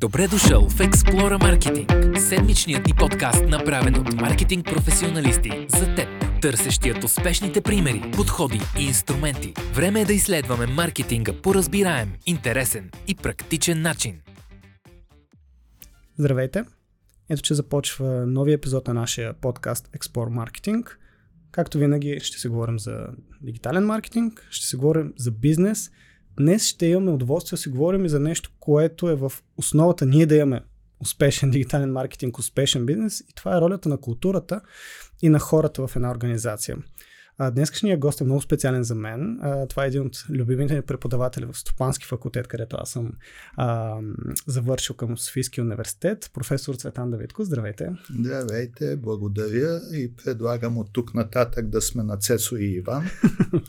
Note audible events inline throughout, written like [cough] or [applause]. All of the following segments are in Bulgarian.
Добре дошъл в Explora Marketing, седмичният ни подкаст, направен от маркетинг професионалисти за теб, търсещият успешните примери, подходи и инструменти. Време е да изследваме маркетинга по разбираем, интересен и практичен начин. Здравейте! Ето, че започва новия епизод на нашия подкаст Explore Marketing. Както винаги ще се говорим за дигитален маркетинг, ще се говорим за бизнес – Днес ще имаме удоволствие да си говорим и за нещо, което е в основата ние да имаме успешен дигитален маркетинг, успешен бизнес и това е ролята на културата и на хората в една организация. Днескашният гост е много специален за мен. Това е един от любимите ми преподаватели в Стопански факултет, където аз съм а, завършил към Софийския университет. Професор Цветан Давидко, здравейте. Здравейте, благодаря и предлагам от тук нататък да сме на Цесо и Иван.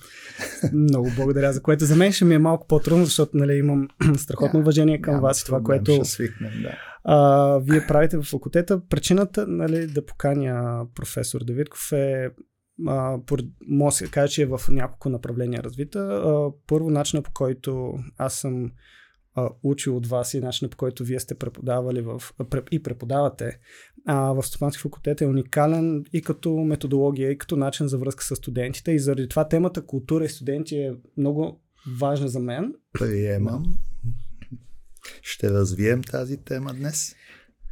[laughs] много благодаря, за което за мен ще ми е малко по-трудно, защото нали, имам [clears throat] страхотно уважение към вас и това, което ще свикнем, да. а, вие правите в факултета. Причината нали, да поканя професор Давидков е а, може да се каже, че е в няколко направления развита. А, първо, начинът по който аз съм а, учил от вас и начинът по който вие сте преподавали в, и преподавате а, в Стопански факултет е уникален и като методология, и като начин за връзка с студентите. И заради това темата култура и студенти е много важна за мен. Приемам. Ще развием тази тема днес.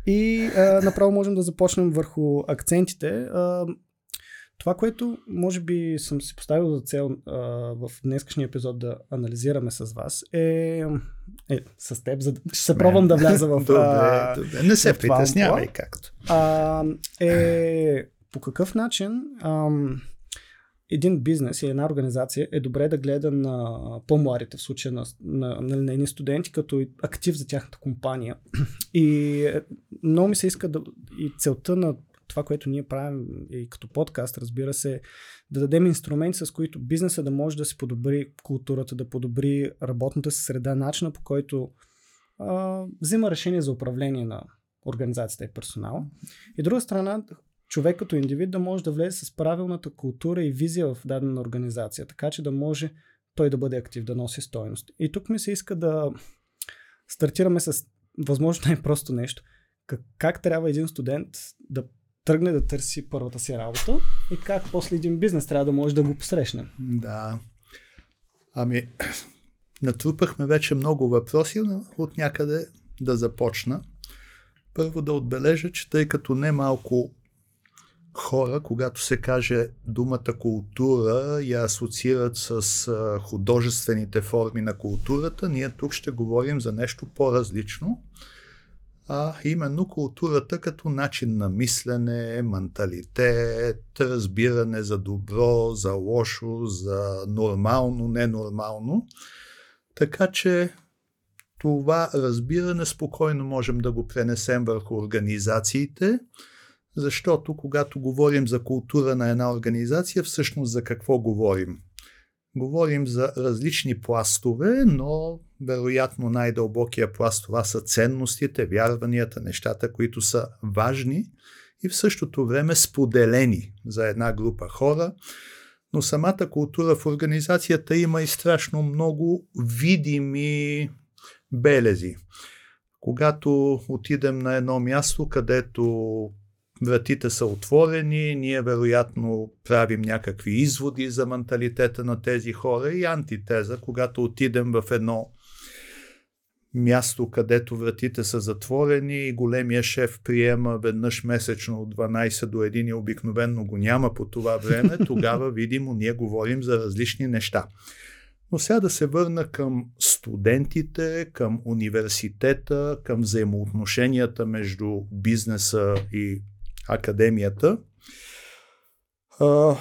И а, направо можем да започнем върху акцентите. А, това, което може би съм си поставил за цел а, в днескашния епизод да анализираме с вас е, е с теб, за, ще се пробвам да вляза в... [laughs] добре, а, добре. Не се притеснявай както. А, е по какъв начин а, един бизнес и една организация е добре да гледа на по-младите, в случая на, на, на, на едни студенти, като актив за тяхната компания. [clears throat] И е, много ми се иска да, и целта на това, което ние правим и като подкаст, разбира се, да дадем инструменти, с които бизнеса да може да се подобри културата, да подобри работната си среда, начина по който а, взима решение за управление на организацията и персонала. И друга страна, човек като индивид да може да влезе с правилната култура и визия в дадена организация, така че да може той да бъде актив, да носи стоеност. И тук ми се иска да стартираме с възможно най-просто нещо. Как, как трябва един студент да тръгне да търси първата си работа и как после един бизнес трябва да може да го посрещне. Да. Ами, [clears throat] натрупахме вече много въпроси, но от някъде да започна. Първо да отбележа, че тъй като не малко хора, когато се каже думата култура, я асоциират с художествените форми на културата, ние тук ще говорим за нещо по-различно а именно културата като начин на мислене, менталитет, разбиране за добро, за лошо, за нормално, ненормално. Така че това разбиране спокойно можем да го пренесем върху организациите, защото когато говорим за култура на една организация, всъщност за какво говорим? Говорим за различни пластове, но вероятно най-дълбокия пласт това са ценностите, вярванията, нещата, които са важни и в същото време споделени за една група хора. Но самата култура в организацията има и страшно много видими белези. Когато отидем на едно място, където вратите са отворени, ние вероятно правим някакви изводи за менталитета на тези хора и антитеза, когато отидем в едно място, където вратите са затворени и големия шеф приема веднъж месечно от 12 до 1 и обикновенно го няма по това време, [laughs] тогава видимо ние говорим за различни неща. Но сега да се върна към студентите, към университета, към взаимоотношенията между бизнеса и академията. А,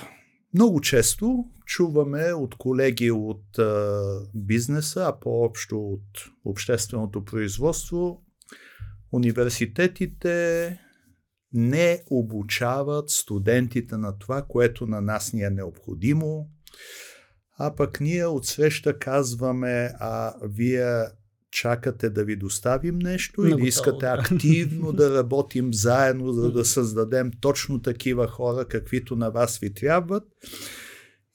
много често чуваме от колеги от а, бизнеса, а по-общо от общественото производство, университетите не обучават студентите на това, което на нас ни е необходимо, а пък ние отсреща казваме, а вие чакате да ви доставим нещо Много или искате активно да [laughs] работим заедно, за да създадем точно такива хора, каквито на вас ви трябват.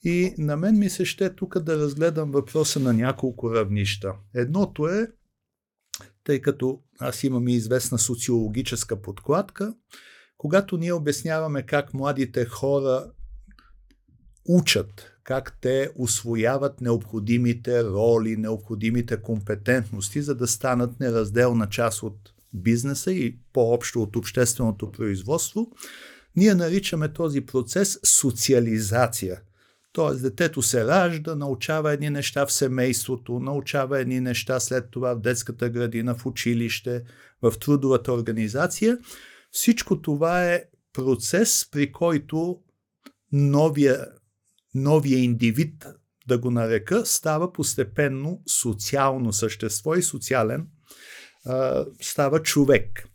И на мен ми се ще тук да разгледам въпроса на няколко равнища. Едното е тъй като аз имам и известна социологическа подкладка, когато ние обясняваме как младите хора учат, как те освояват необходимите роли, необходимите компетентности, за да станат неразделна част от бизнеса и по-общо от общественото производство, ние наричаме този процес социализация. Тоест, детето се ражда, научава едни неща в семейството, научава едни неща след това в детската градина, в училище, в трудовата организация. Всичко това е процес, при който новия, новия индивид, да го нарека, става постепенно социално същество и социален а, става човек.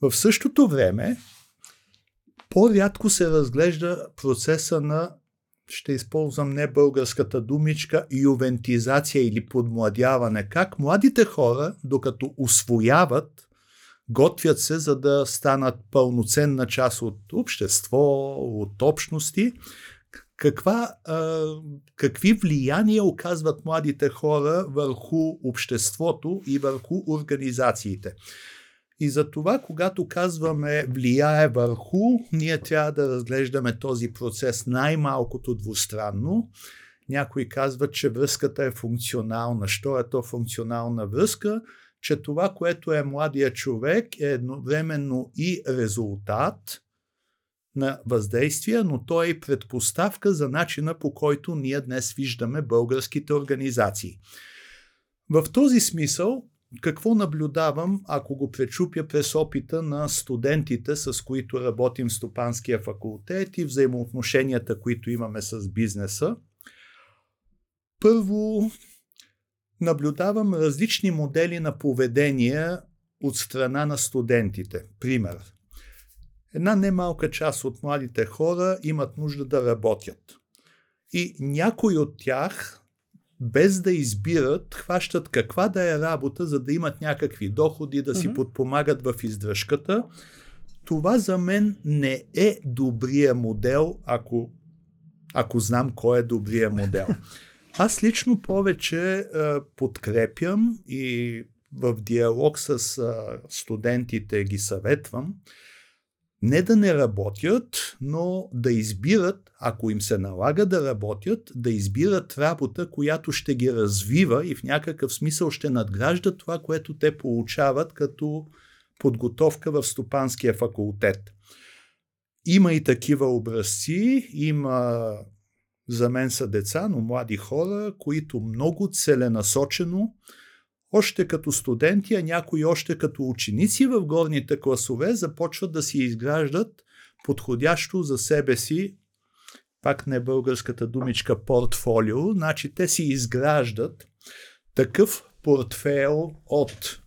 В същото време, по-рядко се разглежда процеса на, ще използвам не българската думичка, ювентизация или подмладяване. Как младите хора, докато освояват, готвят се за да станат пълноценна част от общество, от общности, каква, а, какви влияния оказват младите хора върху обществото и върху организациите. И за това, когато казваме влияе върху, ние трябва да разглеждаме този процес най-малкото двустранно. Някои казват, че връзката е функционална. Що е то функционална връзка? Че това, което е младия човек, е едновременно и резултат на въздействие, но то е предпоставка за начина по който ние днес виждаме българските организации. В този смисъл, какво наблюдавам, ако го пречупя през опита на студентите, с които работим в Стопанския факултет и взаимоотношенията, които имаме с бизнеса? Първо, наблюдавам различни модели на поведение от страна на студентите. Пример. Една немалка част от младите хора имат нужда да работят. И някои от тях, без да избират, хващат каква да е работа, за да имат някакви доходи, да си mm-hmm. подпомагат в издръжката. Това за мен не е добрия модел, ако, ако знам кой е добрия модел. [laughs] Аз лично повече е, подкрепям и в диалог с е, студентите ги съветвам не да не работят, но да избират, ако им се налага да работят, да избират работа, която ще ги развива и в някакъв смисъл ще надгражда това, което те получават като подготовка в Стопанския факултет. Има и такива образци, има за мен са деца, но млади хора, които много целенасочено още като студенти, а някои още като ученици в горните класове започват да си изграждат подходящо за себе си, пак не българската думичка портфолио, значи те си изграждат такъв портфел от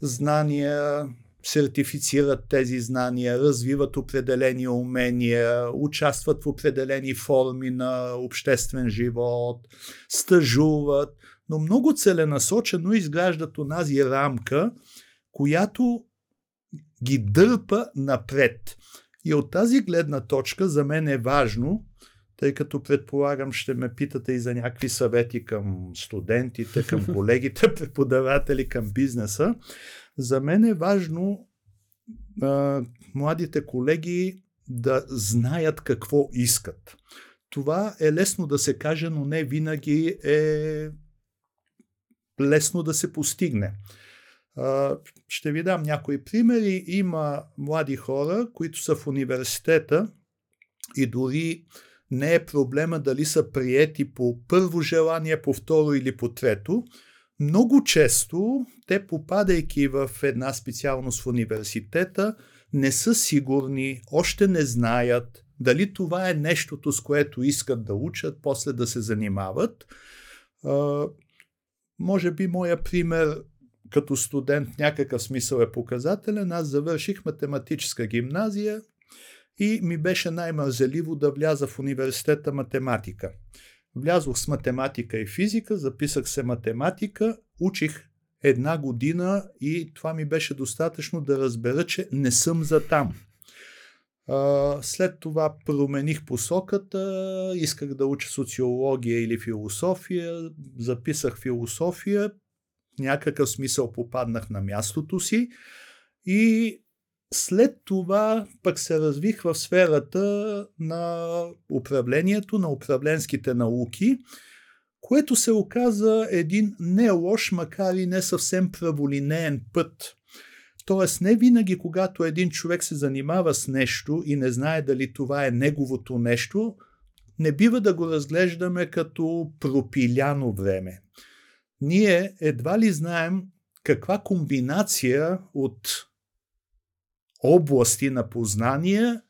знания, сертифицират тези знания, развиват определени умения, участват в определени форми на обществен живот, стъжуват, но много целенасочено изграждат онази рамка, която ги дърпа напред. И от тази гледна точка за мен е важно, тъй като предполагам ще ме питате и за някакви съвети към студентите, към [laughs] колегите, преподаватели, към бизнеса. За мен е важно а, младите колеги да знаят какво искат. Това е лесно да се каже, но не винаги е лесно да се постигне. Ще ви дам някои примери. Има млади хора, които са в университета и дори не е проблема дали са приети по първо желание, по второ или по трето. Много често те, попадайки в една специалност в университета, не са сигурни, още не знаят дали това е нещото, с което искат да учат, после да се занимават. Може би моя пример като студент някакъв смисъл е показателен. Аз завърших математическа гимназия и ми беше най-мързеливо да вляза в университета математика. Влязох с математика и физика, записах се математика, учих една година и това ми беше достатъчно да разбера, че не съм за там. След това промених посоката, исках да уча социология или философия, записах философия, някакъв смисъл попаднах на мястото си и след това пък се развих в сферата на управлението, на управленските науки, което се оказа един не лош, макар и не съвсем праволинеен път. Тоест, не винаги, когато един човек се занимава с нещо и не знае дали това е неговото нещо, не бива да го разглеждаме като пропиляно време. Ние едва ли знаем каква комбинация от области на познание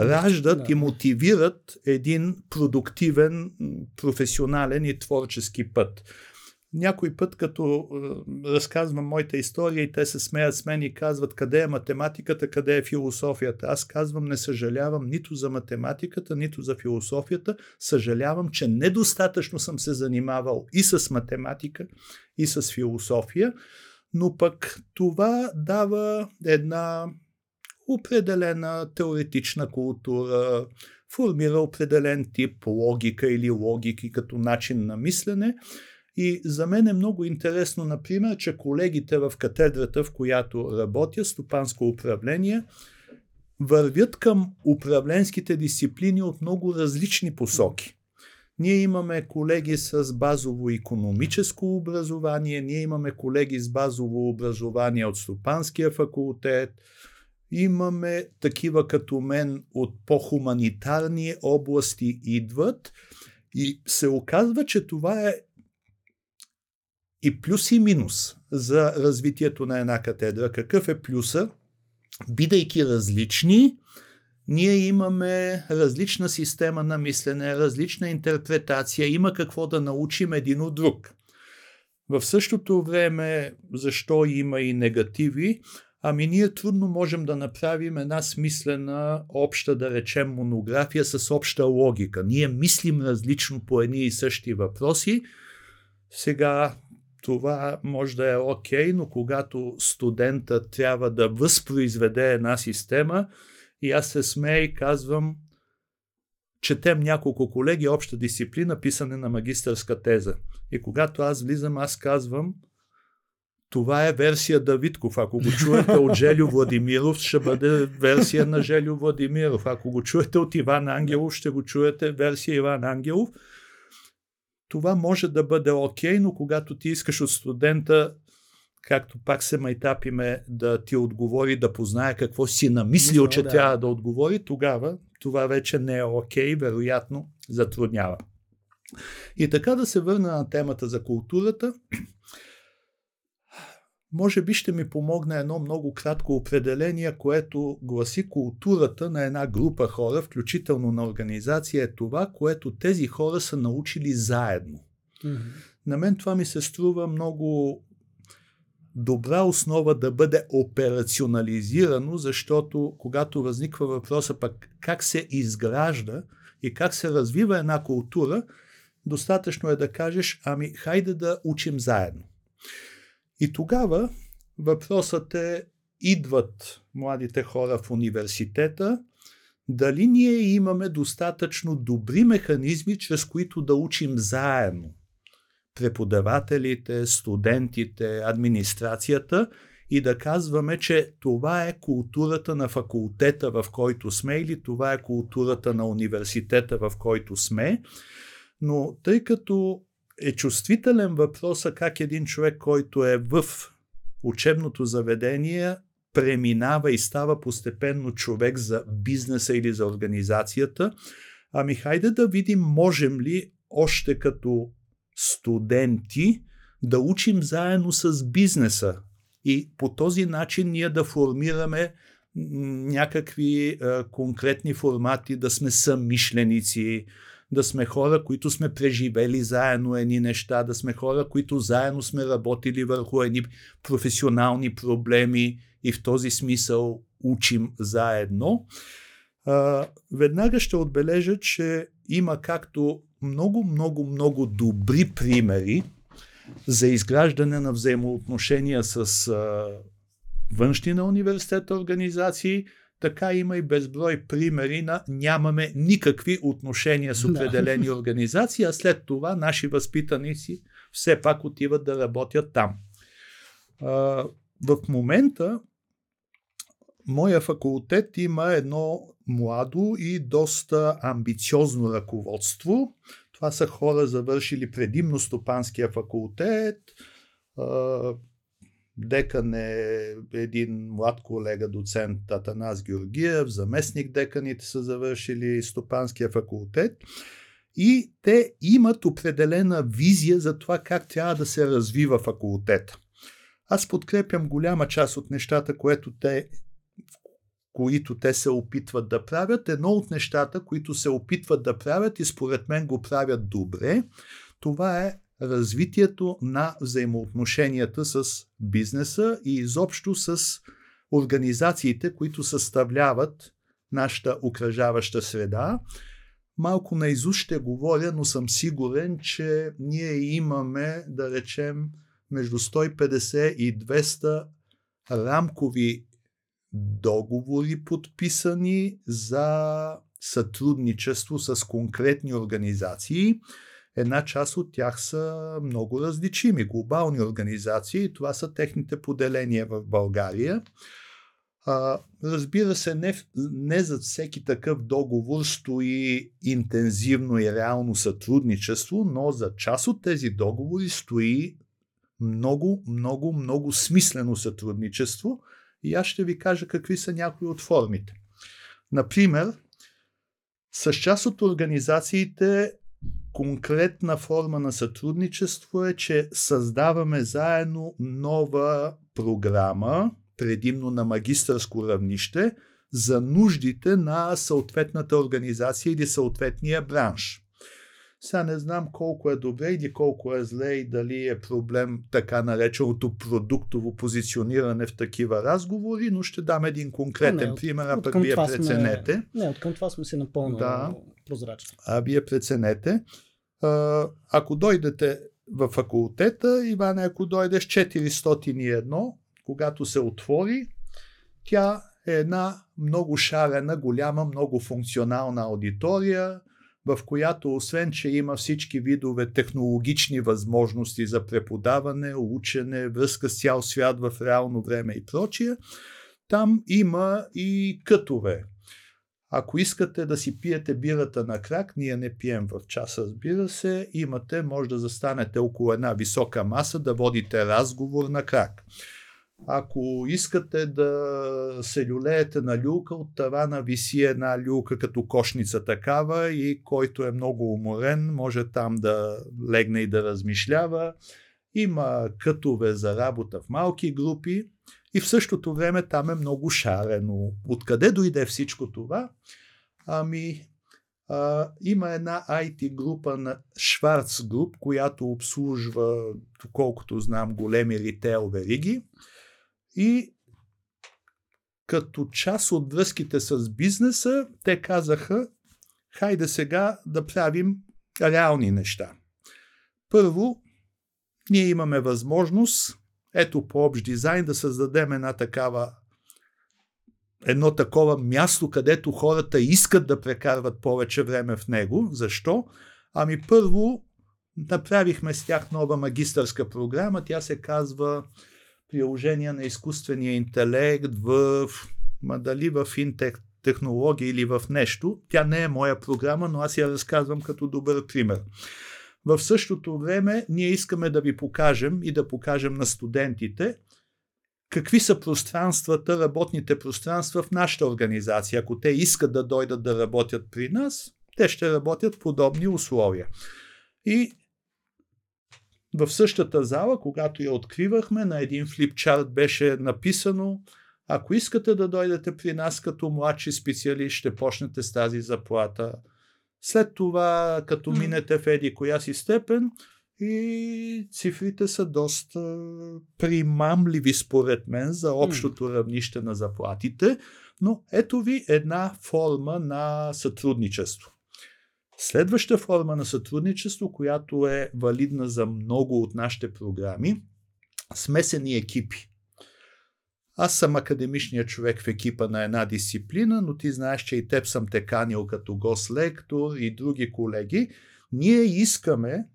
раждат да. и мотивират един продуктивен, професионален и творчески път. Някой път, като е, разказвам моята история и те се смеят с мен и казват къде е математиката, къде е философията. Аз казвам, не съжалявам нито за математиката, нито за философията. Съжалявам, че недостатъчно съм се занимавал и с математика, и с философия, но пък това дава една определена теоретична култура, формира определен тип логика или логики като начин на мислене. И за мен е много интересно, например, че колегите в катедрата, в която работя, стопанско управление, вървят към управленските дисциплини от много различни посоки. Ние имаме колеги с базово економическо образование, ние имаме колеги с базово образование от Стопанския факултет, имаме такива като мен от по-хуманитарни области идват и се оказва, че това е и плюс и минус за развитието на една катедра. Какъв е плюса? Бидейки различни, ние имаме различна система на мислене, различна интерпретация, има какво да научим един от друг. В същото време, защо има и негативи? Ами ние трудно можем да направим една смислена, обща, да речем, монография с обща логика. Ние мислим различно по едни и същи въпроси. Сега това може да е окей, но когато студента трябва да възпроизведе една система, и аз се смея и казвам, четем няколко колеги, обща дисциплина, писане на магистърска теза. И когато аз влизам, аз казвам, това е версия Давидков. Ако го чуете от Желю Владимиров, ще бъде версия на Желю Владимиров. Ако го чуете от Иван Ангелов, ще го чуете версия Иван Ангелов. Това може да бъде окей, okay, но когато ти искаш от студента както пак се майтапиме да ти отговори, да познае какво си намислил, Мисля, че да. трябва да отговори, тогава това вече не е окей, okay, вероятно затруднява. И така да се върна на темата за културата, може би ще ми помогне едно много кратко определение, което гласи културата на една група хора, включително на организация, е това, което тези хора са научили заедно. Mm-hmm. На мен това ми се струва много добра основа да бъде операционализирано, защото когато възниква въпроса пък как се изгражда и как се развива една култура, достатъчно е да кажеш, ами хайде да учим заедно. И тогава въпросът е, идват младите хора в университета, дали ние имаме достатъчно добри механизми, чрез които да учим заедно преподавателите, студентите, администрацията и да казваме, че това е културата на факултета, в който сме, или това е културата на университета, в който сме. Но тъй като е чувствителен въпроса как един човек, който е в учебното заведение, преминава и става постепенно човек за бизнеса или за организацията, ами хайде да видим можем ли още като студенти да учим заедно с бизнеса? И по този начин ние да формираме някакви е, конкретни формати, да сме съмишленици, да сме хора, които сме преживели заедно едни неща, да сме хора, които заедно сме работили върху едни професионални проблеми и в този смисъл учим заедно. А, веднага ще отбележа, че има както много, много, много добри примери за изграждане на взаимоотношения с а, външни на университета организации, така има и безброй примери на нямаме никакви отношения с определени организации, а след това наши възпитаници все пак отиват да работят там. А, в момента моя факултет има едно младо и доста амбициозно ръководство. Това са хора, завършили предимно стопанския факултет. Декан е един млад колега, доцент Атанас Георгиев, заместник деканите са завършили стопанския факултет и те имат определена визия за това как трябва да се развива факултета. Аз подкрепям голяма част от нещата, което те, които те се опитват да правят. Едно от нещата, които се опитват да правят и според мен го правят добре, това е развитието на взаимоотношенията с бизнеса и изобщо с организациите, които съставляват нашата окръжаваща среда. Малко наизуст ще говоря, но съм сигурен, че ние имаме, да речем, между 150 и 200 рамкови договори подписани за сътрудничество с конкретни организации. Една част от тях са много различими глобални организации. Това са техните поделения в България. А, разбира се, не, не за всеки такъв договор стои интензивно и реално сътрудничество, но за част от тези договори стои много, много, много смислено сътрудничество и аз ще ви кажа какви са някои от формите. Например, с част от организациите конкретна форма на сътрудничество е, че създаваме заедно нова програма, предимно на магистърско равнище, за нуждите на съответната организация или съответния бранш. Сега не знам колко е добре или колко е зле и дали е проблем така нареченото продуктово позициониране в такива разговори, но ще дам един конкретен не, пример, а пък вие преценете. Сме, не, от към това сме си напълно да, прозрачни. А вие преценете. А, ако дойдете в факултета, Иване, ако дойдеш 401, когато се отвори, тя е една много шарена, голяма, много функционална аудитория, в която освен, че има всички видове технологични възможности за преподаване, учене, връзка с цял свят в реално време и прочие, там има и кътове. Ако искате да си пиете бирата на крак, ние не пием в час, разбира се, имате, може да застанете около една висока маса, да водите разговор на крак. Ако искате да се люлеете на люлка, от тавана виси една люлка като кошница такава и който е много уморен, може там да легне и да размишлява. Има кътове за работа в малки групи и в същото време там е много шарено. Откъде дойде всичко това? Ами, а, има една IT група на Schwarz Group, която обслужва, доколкото знам, големи ритейл вериги. И като част от връзките с бизнеса, те казаха, хайде сега да правим реални неща. Първо, ние имаме възможност, ето по общ дизайн, да създадем една такава едно такова място, където хората искат да прекарват повече време в него. Защо? Ами първо направихме с тях нова магистърска програма. Тя се казва приложения на изкуствения интелект в, ма дали в интек технология или в нещо. Тя не е моя програма, но аз я разказвам като добър пример. В същото време ние искаме да ви покажем и да покажем на студентите какви са пространствата, работните пространства в нашата организация. Ако те искат да дойдат да работят при нас, те ще работят в подобни условия. И в същата зала, когато я откривахме, на един флипчарт беше написано ако искате да дойдете при нас като младши специалист, ще почнете с тази заплата. След това, като минете в еди коя си степен, и цифрите са доста примамливи според мен за общото равнище на заплатите, но ето ви една форма на сътрудничество. Следваща форма на сътрудничество, която е валидна за много от нашите програми, смесени екипи. Аз съм академичният човек в екипа на една дисциплина, но ти знаеш, че и теб съм те канил като гост-лектор и други колеги. Ние искаме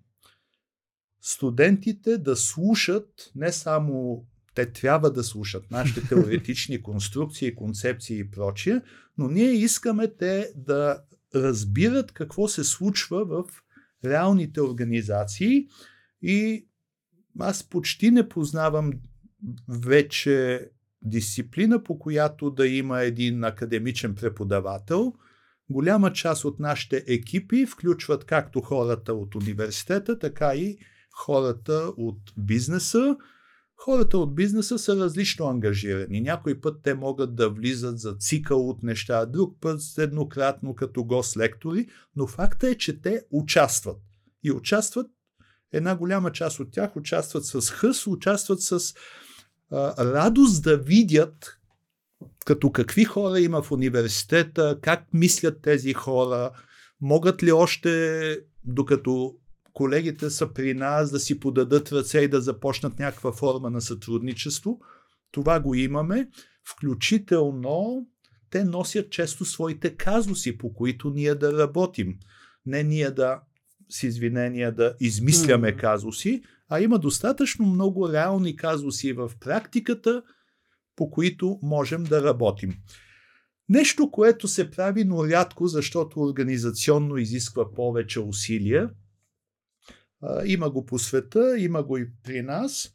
студентите да слушат не само те трябва да слушат нашите [laughs] теоретични конструкции, концепции и прочие, но ние искаме те да разбират какво се случва в реалните организации и аз почти не познавам вече дисциплина, по която да има един академичен преподавател. Голяма част от нашите екипи включват както хората от университета, така и хората от бизнеса. Хората от бизнеса са различно ангажирани. Някой път те могат да влизат за цикъл от неща, друг път еднократно като гост-лектори, но факта е, че те участват. И участват, една голяма част от тях участват с хъс, участват с радост да видят като какви хора има в университета, как мислят тези хора, могат ли още, докато колегите са при нас, да си подадат ръце и да започнат някаква форма на сътрудничество. Това го имаме. Включително те носят често своите казуси, по които ние да работим. Не ние да, с извинения, да измисляме казуси, а има достатъчно много реални казуси в практиката, по които можем да работим. Нещо, което се прави, но рядко, защото организационно изисква повече усилия, има го по света, има го и при нас.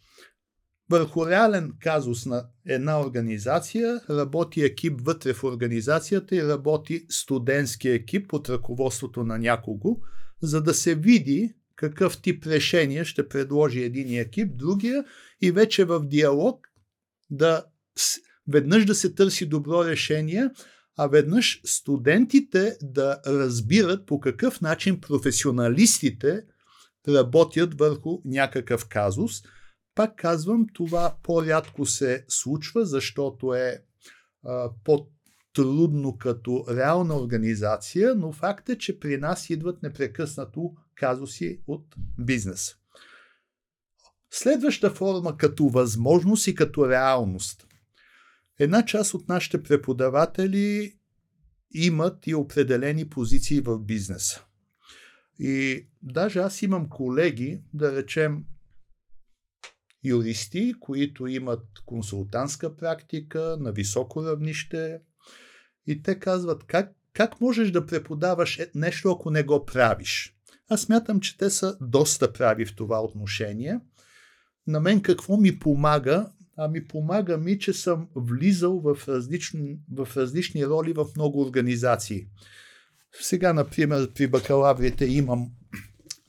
Върху реален казус на една организация работи екип вътре в организацията и работи студентски екип под ръководството на някого, за да се види какъв тип решение ще предложи един екип, другия и вече в диалог да веднъж да се търси добро решение, а веднъж студентите да разбират по какъв начин професионалистите работят върху някакъв казус. Пак казвам, това по-рядко се случва, защото е а, по-трудно като реална организация, но факт е, че при нас идват непрекъснато казуси от бизнес. Следваща форма като възможност и като реалност. Една част от нашите преподаватели имат и определени позиции в бизнеса. И даже аз имам колеги, да речем, юристи, които имат консултантска практика на високо равнище и те казват как, как можеш да преподаваш е, нещо, ако не го правиш. Аз смятам, че те са доста прави в това отношение. На мен какво ми помага? Ами помага ми, че съм влизал в различни, в различни роли в много организации. Сега, например, при бакалаврите имам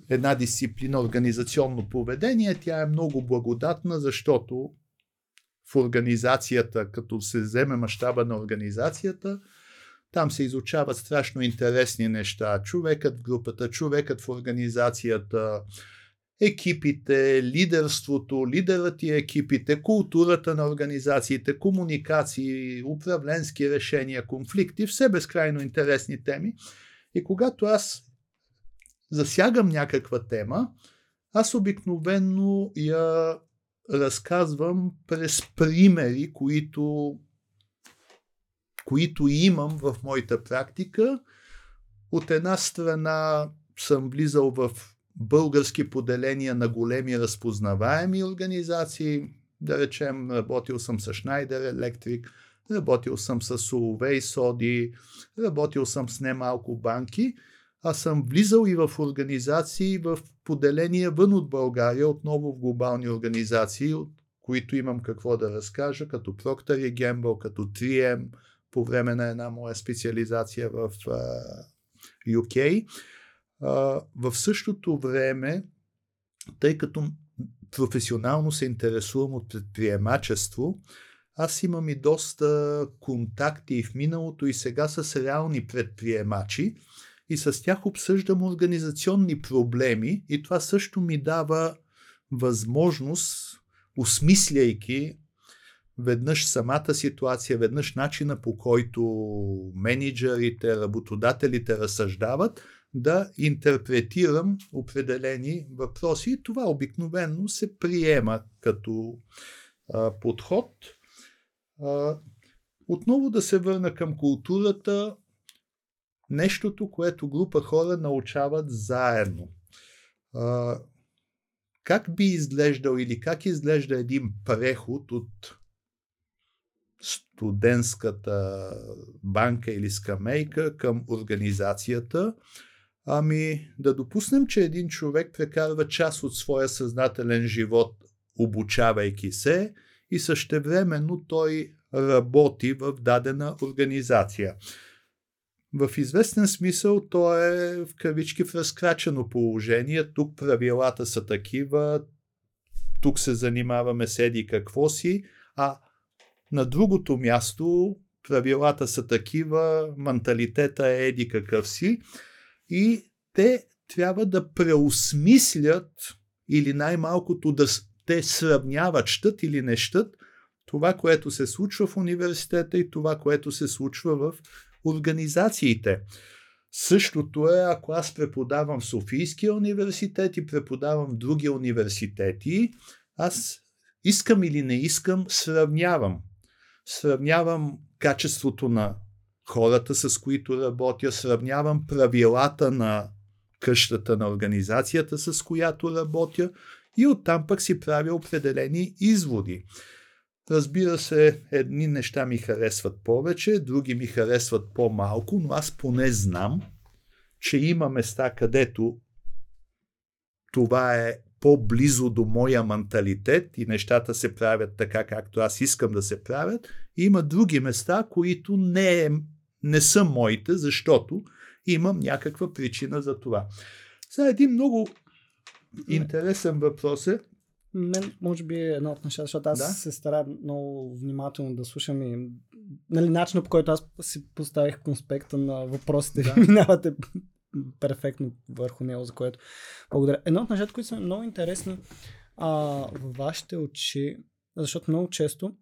една дисциплина организационно поведение. Тя е много благодатна, защото в организацията, като се вземе мащаба на организацията, там се изучават страшно интересни неща. Човекът в групата, човекът в организацията, екипите, лидерството, лидерът и екипите, културата на организациите, комуникации, управленски решения, конфликти, все безкрайно интересни теми. И когато аз засягам някаква тема, аз обикновенно я разказвам през примери, които, които имам в моята практика. От една страна съм влизал в български поделения на големи разпознаваеми организации. Да речем, работил съм с Schneider Electric, работил съм с Solvay Соди, работил съм с немалко банки, а съм влизал и в организации в поделения вън от България, отново в глобални организации, от които имам какво да разкажа, като Procter Gamble, като 3M, по време на една моя специализация в uh, UK. В същото време, тъй като професионално се интересувам от предприемачество, аз имам и доста контакти и в миналото и сега с реални предприемачи и с тях обсъждам организационни проблеми и това също ми дава възможност, осмисляйки веднъж самата ситуация, веднъж начина по който менеджерите, работодателите разсъждават, да интерпретирам определени въпроси. И това обикновено се приема като а, подход. А, отново да се върна към културата, нещото, което група хора научават заедно. А, как би изглеждал или как изглежда един преход от студентската банка или скамейка към организацията, ами да допуснем, че един човек прекарва част от своя съзнателен живот обучавайки се и същевременно той работи в дадена организация. В известен смисъл то е в кавички в разкрачено положение. Тук правилата са такива, тук се занимаваме с еди какво си, а на другото място правилата са такива, менталитета е еди какъв си. И те трябва да преосмислят или най-малкото да те сравняват, щат или не щат, това, което се случва в университета и това, което се случва в организациите. Същото е, ако аз преподавам в Софийския университет и преподавам в други университети, аз искам или не искам, сравнявам. Сравнявам качеството на хората, с които работя, сравнявам правилата на къщата на организацията, с която работя и оттам пък си правя определени изводи. Разбира се, едни неща ми харесват повече, други ми харесват по-малко, но аз поне знам, че има места, където това е по-близо до моя менталитет и нещата се правят така, както аз искам да се правят. И има други места, които не, е, не са моите, защото имам някаква причина за това. Сега един много интересен въпрос е мен, може би, е едно от нещата, защото аз да? се старая много внимателно да слушам и нали, начинът по който аз си поставих конспекта на въпросите, да. [laughs] минавате перфектно върху него, за което благодаря. Едно от нещата, които са много интересни а, във вашите очи, защото много често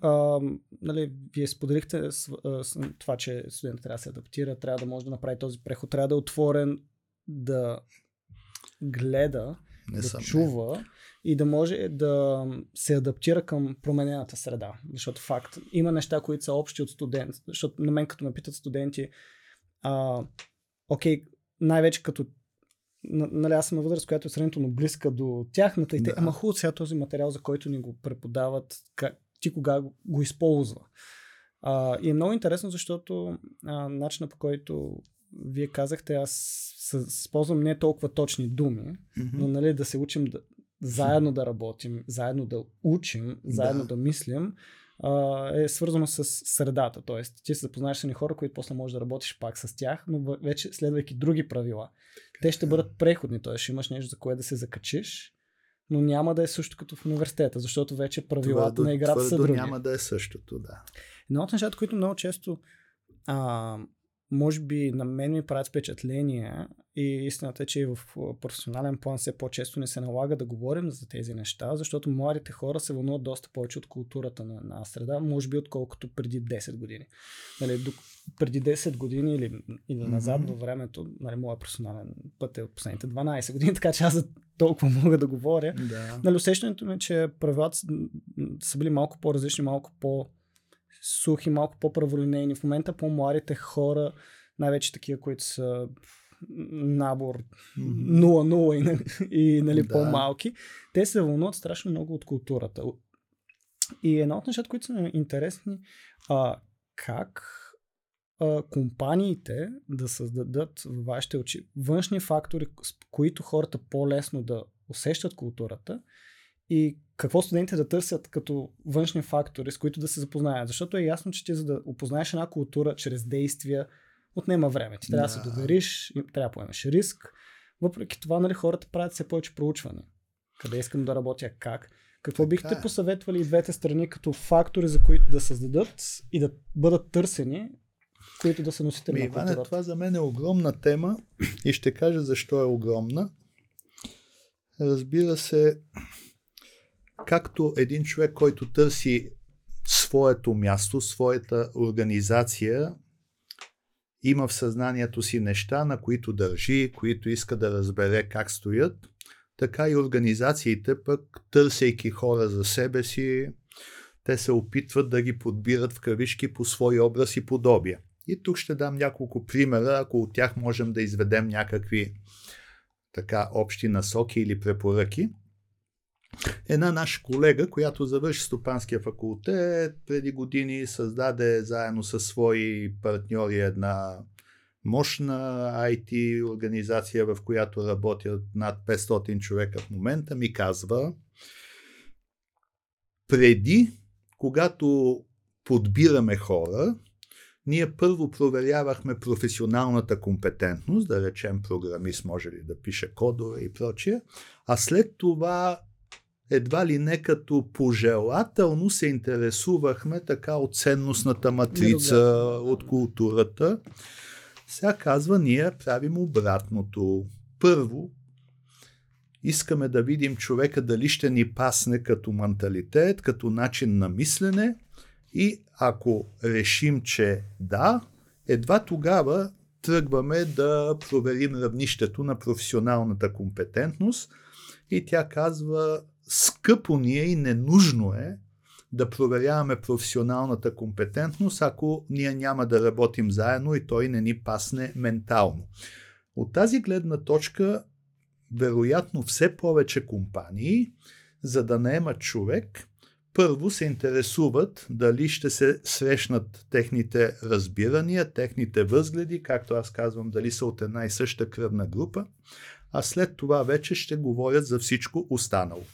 а, нали, вие споделихте с, а, с, това, че студентът трябва да се адаптира, трябва да може да направи този преход, трябва да е отворен да гледа, Не да съм, чува. Не и да може да се адаптира към променената среда. Защото факт, има неща, които са общи от студент. Защото на мен като ме питат студенти, а, окей, най-вече като нали, аз съм на възраст, която е сравнително близка до тяхната и те, да. ама хубаво сега този материал, за който ни го преподават, как, ти кога го, го използва. А, и е много интересно, защото а, начинът по който вие казахте, аз използвам не толкова точни думи, mm-hmm. но нали, да се учим да, заедно да работим, заедно да учим, заедно да, да мислим, е свързано с средата. Тоест, ти се запознаеш с хора, които после можеш да работиш пак с тях, но вече следвайки други правила. Те ще бъдат преходни, т.е. ще имаш нещо за кое да се закачиш, но няма да е също като в университета, защото вече правилата това, на играта са други. няма да е същото, да. Едно от нещата, които много често а, може би на мен ми правят впечатление и истината е, че в професионален план все по-често не се налага да говорим за тези неща, защото младите хора се вълнуват доста повече от културата на една среда, може би отколкото преди 10 години. Нали, до, преди 10 години или, или назад mm-hmm. във времето, нали, моят професионален път е от последните 12 години, [laughs] така че аз за толкова мога да говоря. Да. Нали, усещането ми е, че правилата са били малко по-различни, малко по- сухи, малко по-праволинейни. В момента по-младите хора, най-вече такива, които са набор 0-0 и, и нали, да. по-малки, те се вълнуват страшно много от културата. И едно от нещата, които са интересни, а, как а, компаниите да създадат в вашите очи външни фактори, с които хората по-лесно да усещат културата и какво студентите да търсят като външни фактори, с които да се запознаят. Защото е ясно, че ти за да опознаеш една култура чрез действия, отнема време. Ти трябва да, да се довериш, трябва да поемеш риск. Въпреки това, нали, хората правят все повече проучване. Къде искам да работя, как. Какво така бихте е. посъветвали и двете страни като фактори, за които да създадат и да бъдат търсени, които да са носители на културата? Това за мен е огромна тема и ще кажа защо е огромна. Разбира се, както един човек, който търси своето място, своята организация, има в съзнанието си неща, на които държи, които иска да разбере как стоят, така и организациите пък, търсейки хора за себе си, те се опитват да ги подбират в кавишки по свой образ и подобие. И тук ще дам няколко примера, ако от тях можем да изведем някакви така общи насоки или препоръки. Една наша колега, която завърши стопанския факултет, преди години създаде заедно със свои партньори една мощна IT организация, в която работят над 500 човека в момента, ми казва, преди, когато подбираме хора, ние първо проверявахме професионалната компетентност, да речем програмист може ли да пише кодове и прочие, а след това едва ли не като пожелателно се интересувахме така от ценностната матрица, от културата. Сега казва, ние правим обратното. Първо, искаме да видим човека дали ще ни пасне като менталитет, като начин на мислене и ако решим, че да, едва тогава тръгваме да проверим равнището на професионалната компетентност и тя казва скъпо ни е и ненужно е да проверяваме професионалната компетентност, ако ние няма да работим заедно и той не ни пасне ментално. От тази гледна точка, вероятно все повече компании, за да наемат човек, първо се интересуват дали ще се срещнат техните разбирания, техните възгледи, както аз казвам, дали са от една и съща кръвна група, а след това вече ще говорят за всичко останало.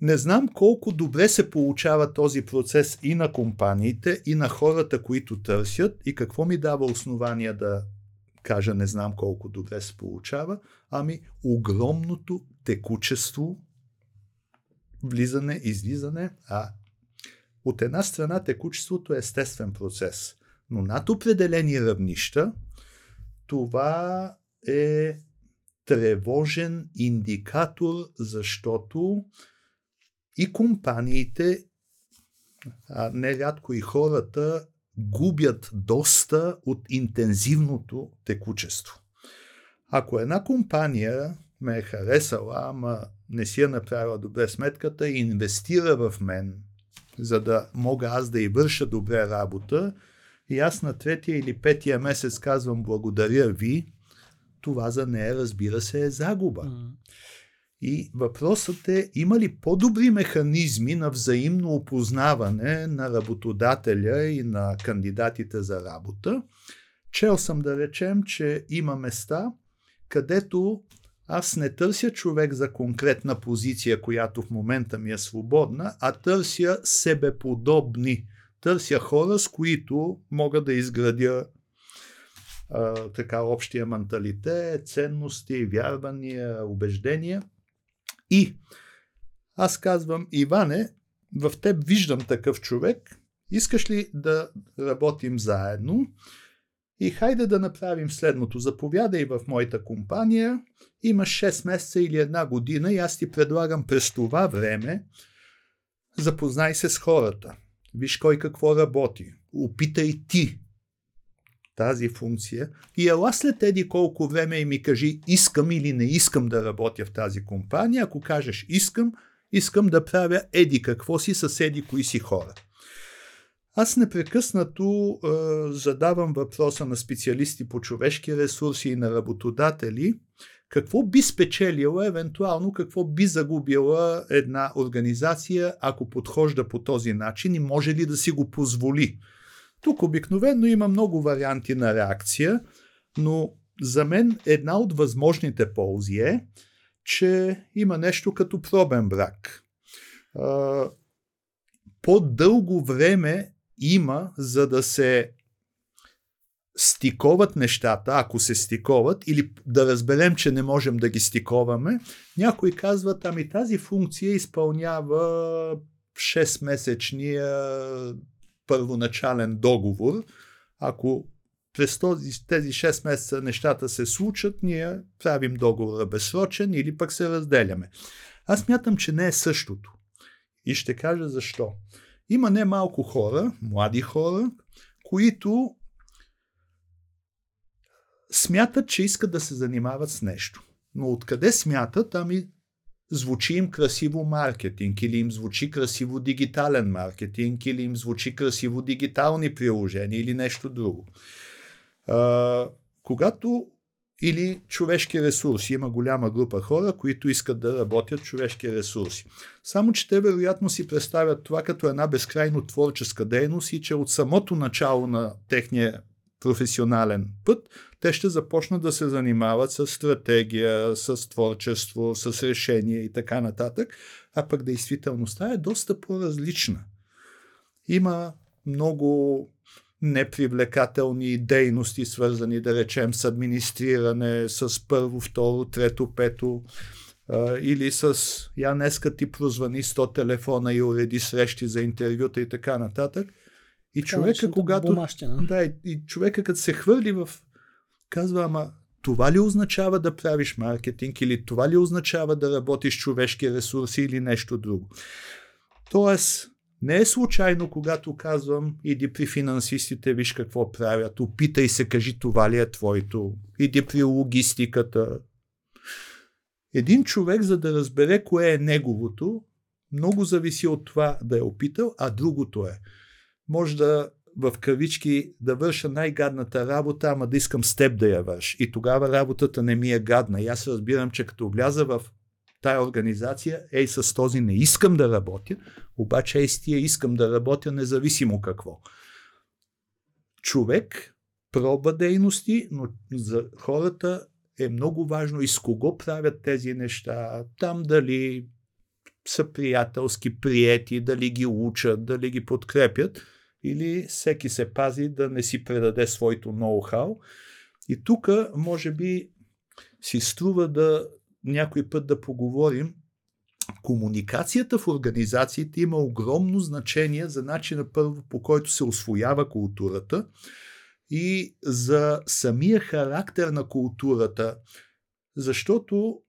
Не знам колко добре се получава този процес и на компаниите, и на хората, които търсят, и какво ми дава основание да кажа не знам колко добре се получава, ами огромното текучество, влизане, излизане, а от една страна текучеството е естествен процес, но над определени равнища това е тревожен индикатор, защото и компаниите, а нерядко и хората, губят доста от интензивното текучество. Ако една компания ме е харесала, ама не си е направила добре сметката и инвестира в мен, за да мога аз да и върша добре работа, и аз на третия или петия месец казвам благодаря ви, това за нея разбира се е загуба. Mm. И въпросът е, има ли по-добри механизми на взаимно опознаване на работодателя и на кандидатите за работа? Чел съм да речем, че има места, където аз не търся човек за конкретна позиция, която в момента ми е свободна, а търся себеподобни. Търся хора, с които мога да изградя а, така общия менталитет, ценности, вярвания, убеждения – и аз казвам, Иване, в теб виждам такъв човек, искаш ли да работим заедно? И хайде да направим следното. Заповядай в моята компания, имаш 6 месеца или една година и аз ти предлагам през това време запознай се с хората. Виж кой какво работи. Опитай ти тази функция и ела след еди колко време и ми кажи искам или не искам да работя в тази компания. Ако кажеш искам, искам да правя еди какво си с еди кои си хора. Аз непрекъснато е, задавам въпроса на специалисти по човешки ресурси и на работодатели, какво би спечелила, евентуално какво би загубила една организация, ако подхожда по този начин и може ли да си го позволи. Тук обикновено има много варианти на реакция, но за мен една от възможните ползи е, че има нещо като пробен брак. По-дълго време има, за да се стиковат нещата, ако се стиковат, или да разберем, че не можем да ги стиковаме, някои казват, ами тази функция изпълнява 6-месечния първоначален договор. Ако през този, тези 6 месеца нещата се случат, ние правим договора безсрочен или пък се разделяме. Аз мятам, че не е същото. И ще кажа защо. Има немалко хора, млади хора, които смятат, че искат да се занимават с нещо. Но откъде смятат? Ами звучи им красиво маркетинг, или им звучи красиво дигитален маркетинг, или им звучи красиво дигитални приложения или нещо друго. А, когато или човешки ресурси. Има голяма група хора, които искат да работят човешки ресурси. Само, че те вероятно си представят това като една безкрайно творческа дейност и че от самото начало на техния професионален път, те ще започнат да се занимават с стратегия, с творчество, с решение и така нататък, а пък действителността е доста по-различна. Има много непривлекателни дейности, свързани, да речем, с администриране, с първо, второ, трето, пето, или с я днеска ти прозвани 100 телефона и уреди срещи за интервюта и така нататък. И човека, когато. Бумащина. Да, и, и човека, като се хвърли в. Казва, ама това ли означава да правиш маркетинг или това ли означава да работиш човешки ресурси или нещо друго? Тоест, не е случайно, когато казвам, иди при финансистите, виж какво правят, опитай се, кажи това ли е твоето, иди при логистиката. Един човек, за да разбере кое е неговото, много зависи от това да е опитал, а другото е. Може да в кавички да върша най-гадната работа, ама да искам с теб да я върш. И тогава работата не ми е гадна. И аз разбирам, че като вляза в тая организация, ей с този не искам да работя, обаче ей с тия искам да работя независимо какво. Човек проба дейности, но за хората е много важно и с кого правят тези неща. Там дали са приятелски, приети, дали ги учат, дали ги подкрепят или всеки се пази да не си предаде своето ноу-хау. И тук, може би, си струва да някой път да поговорим. Комуникацията в организациите има огромно значение за начина първо по който се освоява културата и за самия характер на културата, защото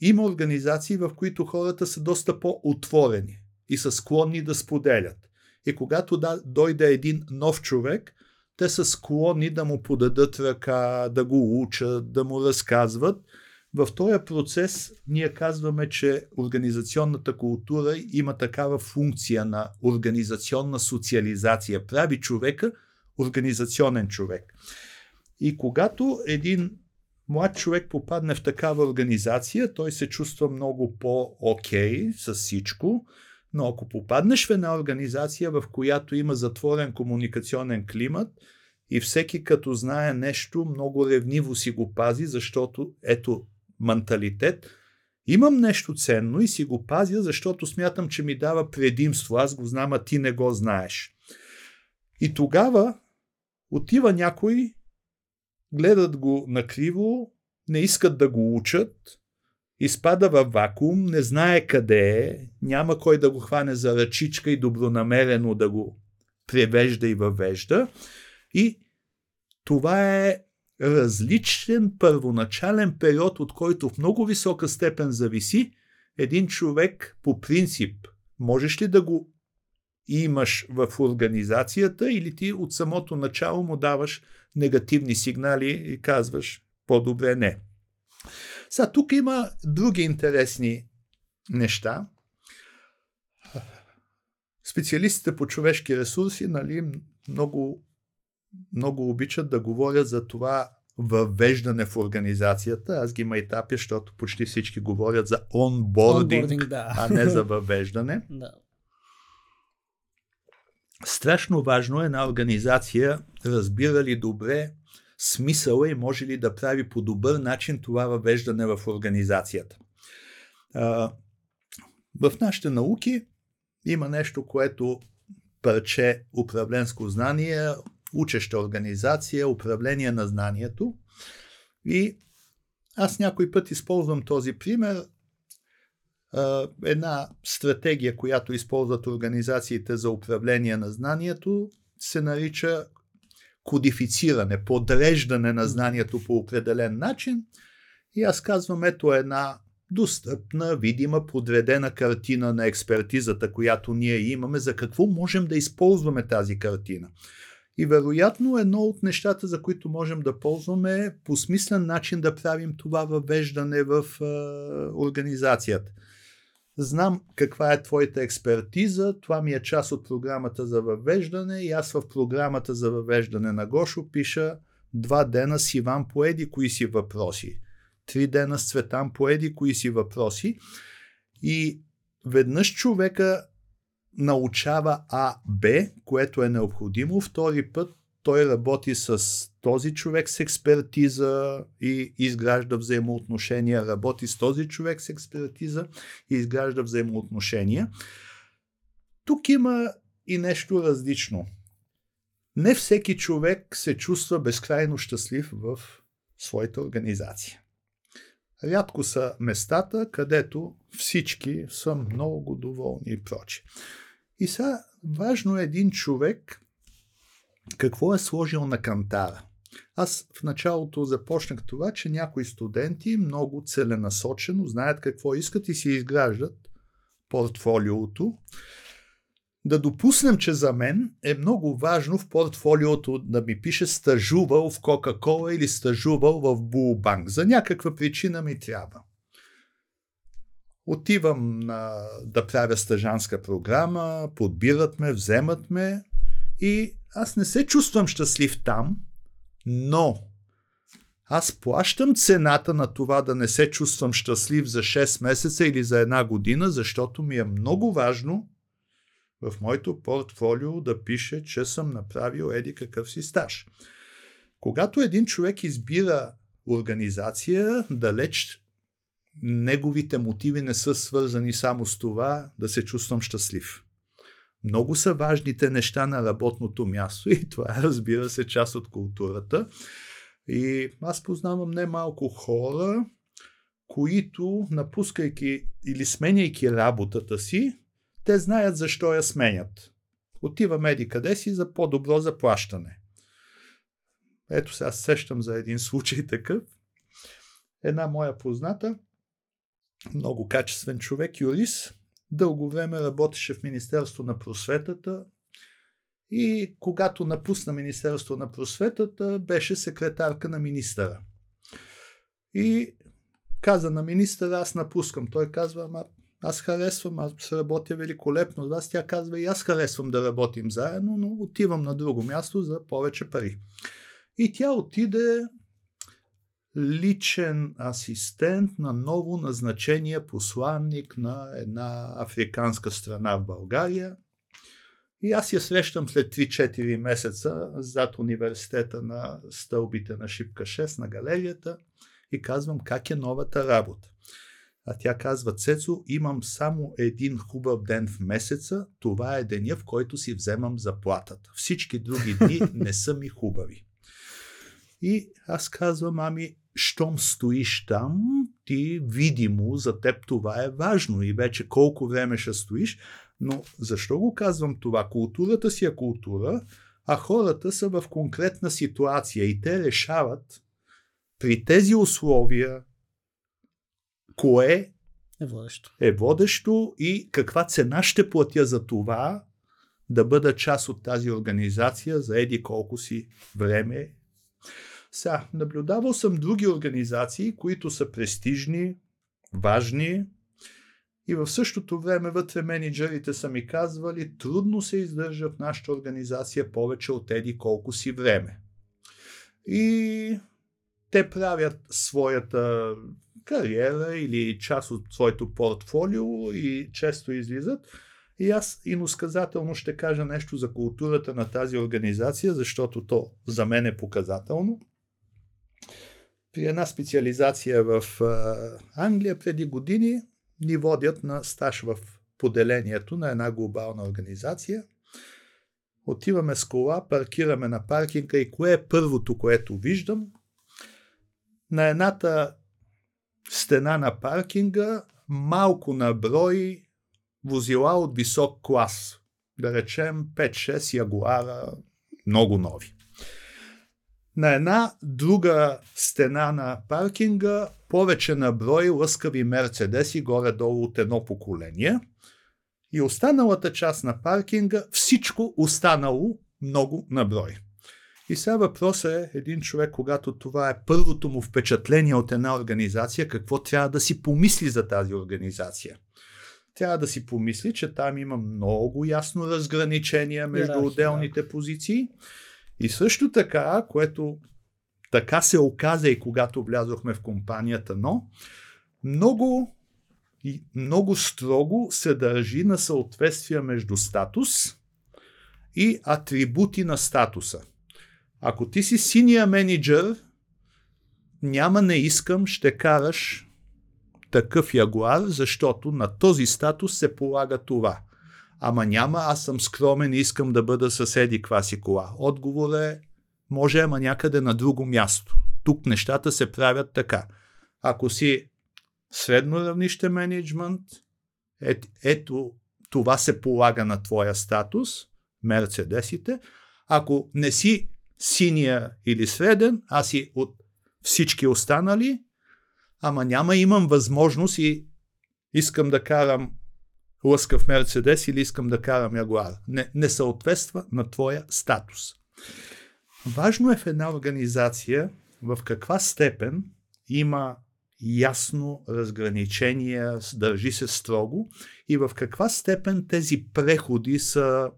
има организации, в които хората са доста по-отворени и са склонни да споделят. И когато да, дойде един нов човек, те са склонни да му подадат ръка, да го учат, да му разказват. В този процес ние казваме, че организационната култура има такава функция на организационна социализация. Прави човека организационен човек. И когато един млад човек попадне в такава организация, той се чувства много по-окей с всичко, но ако попаднеш в една организация, в която има затворен комуникационен климат и всеки като знае нещо, много ревниво си го пази, защото ето менталитет, имам нещо ценно и си го пазя, защото смятам, че ми дава предимство. Аз го знам, а ти не го знаеш. И тогава отива някой, гледат го накриво, не искат да го учат, изпада във вакуум, не знае къде е, няма кой да го хване за ръчичка и добронамерено да го превежда и въвежда. И това е различен първоначален период, от който в много висока степен зависи един човек по принцип. Можеш ли да го имаш в организацията или ти от самото начало му даваш негативни сигнали и казваш по-добре не. Сега тук има други интересни неща. Специалистите по човешки ресурси нали, много, много обичат да говорят за това въвеждане в организацията. Аз ги майтапя, защото почти всички говорят за онбординг, onboarding да. а не за [laughs] въвеждане. да. Страшно важно е една организация разбира ли добре смисъла и може ли да прави по добър начин това въвеждане в организацията. В нашите науки има нещо, което парче управленско знание, учеща организация, управление на знанието. И аз някой път използвам този пример. Една стратегия, която използват организациите за управление на знанието, се нарича кодифициране, подреждане на знанието по определен начин. И аз казвам, ето една достъпна, видима, подредена картина на експертизата, която ние имаме, за какво можем да използваме тази картина. И вероятно едно от нещата, за които можем да ползваме е по смислен начин да правим това въвеждане в е, организацията. Знам каква е твоята експертиза, това ми е част от програмата за въвеждане и аз в програмата за въвеждане на Гошо пиша два дена с Иван по еди кои си въпроси, три дена с Цветан по еди кои си въпроси и веднъж човека научава А, Б, което е необходимо, втори път той работи с този човек с експертиза и изгражда взаимоотношения, работи с този човек с експертиза и изгражда взаимоотношения. Тук има и нещо различно. Не всеки човек се чувства безкрайно щастлив в своята организация. Рядко са местата, където всички са много доволни и прочи. И сега важно е един човек какво е сложил на кантара. Аз в началото започнах това, че някои студенти много целенасочено знаят какво искат и си изграждат портфолиото. Да допуснем, че за мен е много важно в портфолиото да ми пише стажувал в Кока-Кола или стажувал в Булбанк. За някаква причина ми трябва. Отивам на, да правя стажанска програма, подбират ме, вземат ме и аз не се чувствам щастлив там, но аз плащам цената на това да не се чувствам щастлив за 6 месеца или за една година, защото ми е много важно в моето портфолио да пише, че съм направил еди какъв си стаж. Когато един човек избира организация, далеч неговите мотиви не са свързани само с това да се чувствам щастлив. Много са важните неща на работното място и това е, разбира се, част от културата. И аз познавам немалко хора, които, напускайки или сменяйки работата си, те знаят защо я сменят. Отиваме еди къде си за по-добро заплащане. Ето сега сещам за един случай такъв. Една моя позната, много качествен човек, юрист, Дълго време работеше в Министерство на просветата и когато напусна Министерство на просветата, беше секретарка на министъра. И каза на министъра, аз напускам. Той казва, ама аз харесвам, аз работя великолепно с вас. Тя казва, и аз харесвам да работим заедно, но отивам на друго място за повече пари. И тя отиде личен асистент на ново назначения посланник на една африканска страна в България. И аз я срещам след 3-4 месеца зад университета на стълбите на Шипка 6 на галерията и казвам как е новата работа. А тя казва, Цецо, имам само един хубав ден в месеца. Това е деня, в който си вземам заплатата. Всички други дни [laughs] не са ми хубави. И аз казвам, ами, щом стоиш там, ти видимо за теб това е важно и вече колко време ще стоиш. Но защо го казвам това? Културата си е култура, а хората са в конкретна ситуация и те решават при тези условия кое е водещо. е водещо и каква цена ще платя за това да бъда част от тази организация за еди колко си време сега, наблюдавал съм други организации, които са престижни, важни и в същото време вътре менеджерите са ми казвали, трудно се издържа в нашата организация повече от еди колко си време. И те правят своята кариера или част от своето портфолио и често излизат. И аз иносказателно ще кажа нещо за културата на тази организация, защото то за мен е показателно при една специализация в Англия преди години ни водят на стаж в поделението на една глобална организация. Отиваме с кола, паркираме на паркинга и кое е първото, което виждам? На едната стена на паркинга малко на брой возила от висок клас. Да речем 5-6 ягуара, много нови. На една друга стена на паркинга повече на брой лъскави мерцедеси горе-долу от едно поколение. И останалата част на паркинга всичко останало много на брой. И сега въпросът е един човек, когато това е първото му впечатление от една организация, какво трябва да си помисли за тази организация. Трябва да си помисли, че там има много ясно разграничение между отделните позиции и също така, което така се оказа и когато влязохме в компанията, но много, много строго се държи на съответствие между статус и атрибути на статуса. Ако ти си синия менеджер, няма не искам, ще караш такъв ягуар, защото на този статус се полага това. Ама няма, аз съм скромен и искам да бъда съседи кваси кола. Отговор е, може, ама някъде на друго място. Тук нещата се правят така. Ако си средно равнище менеджмент, е, ето това се полага на твоя статус, мерцедесите. Ако не си синия или среден, аз си от всички останали, ама няма имам възможност и искам да карам лъскав Мерцедес или искам да карам Ягуар. Не, не съответства на твоя статус. Важно е в една организация в каква степен има ясно разграничение, държи се строго и в каква степен тези преходи са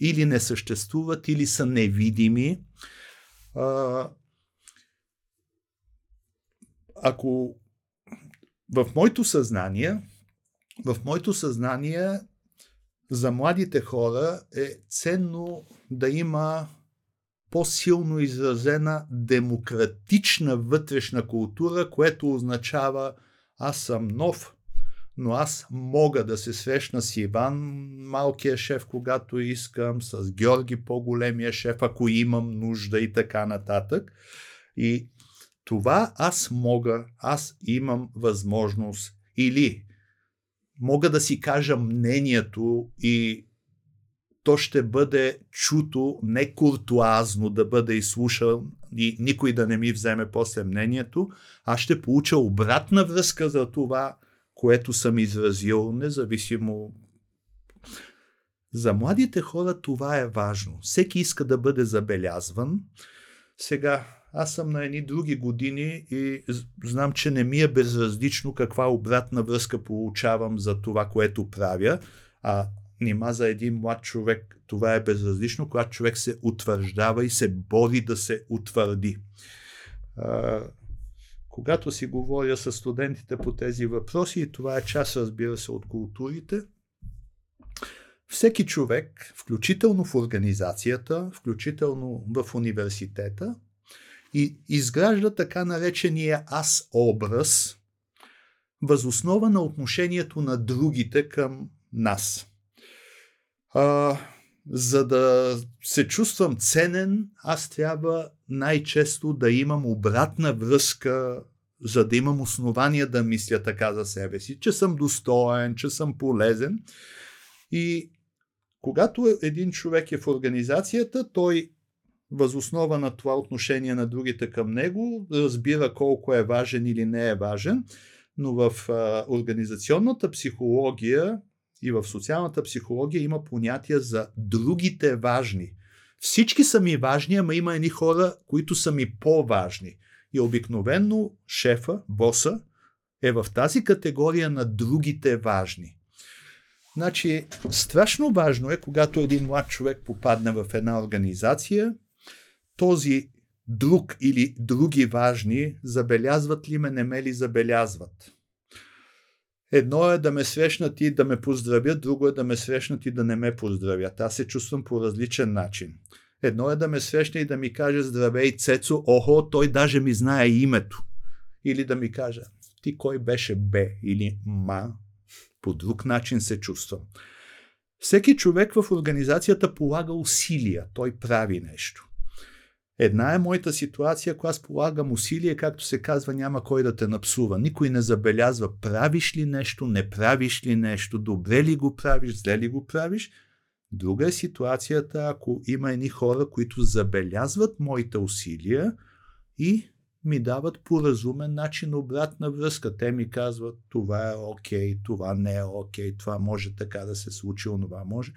или не съществуват, или са невидими. Ако в моето съзнание, в моето съзнание за младите хора е ценно да има по-силно изразена демократична вътрешна култура, което означава аз съм нов, но аз мога да се срещна с Иван, малкия шеф, когато искам, с Георги, по-големия шеф, ако имам нужда и така нататък. И това аз мога, аз имам възможност или мога да си кажа мнението и то ще бъде чуто не куртуазно да бъде изслушан и никой да не ми вземе после мнението, аз ще получа обратна връзка за това, което съм изразил, независимо. За младите хора това е важно. Всеки иска да бъде забелязван. Сега, аз съм на едни други години и знам, че не ми е безразлично каква обратна връзка получавам за това, което правя, а нима за един млад човек това е безразлично, когато човек се утвърждава и се бори да се утвърди. Когато си говоря с студентите по тези въпроси, и това е част, разбира се, от културите, всеки човек, включително в организацията, включително в университета, и изгражда така наречения аз образ, възоснова на отношението на другите към нас. А, за да се чувствам ценен, аз трябва най-често да имам обратна връзка, за да имам основания да мисля така за себе си, че съм достоен, че съм полезен. И когато един човек е в организацията, той възоснова на това отношение на другите към него разбира колко е важен или не е важен, но в а, организационната психология и в социалната психология има понятие за другите важни. Всички са ми важни, ама има едни хора, които са ми по-важни. И обикновенно шефа, боса, е в тази категория на другите важни. Значи, страшно важно е, когато един млад човек попадне в една организация, този друг или други важни забелязват ли ме, не ме ли забелязват. Едно е да ме срещнат и да ме поздравят, друго е да ме срещнат и да не ме поздравят. Аз се чувствам по различен начин. Едно е да ме срещне и да ми каже здравей, Цецо, охо, той даже ми знае името. Или да ми каже, ти кой беше Б или Ма, по друг начин се чувствам. Всеки човек в организацията полага усилия, той прави нещо. Една е моята ситуация, ако аз полагам усилие, както се казва, няма кой да те напсува. Никой не забелязва правиш ли нещо, не правиш ли нещо, добре ли го правиш, зле ли го правиш. Друга е ситуацията, ако има едни хора, които забелязват моите усилия и ми дават по разумен начин обратна връзка. Те ми казват, това е окей, okay, това не е окей, okay, това може така да се случи, онова може.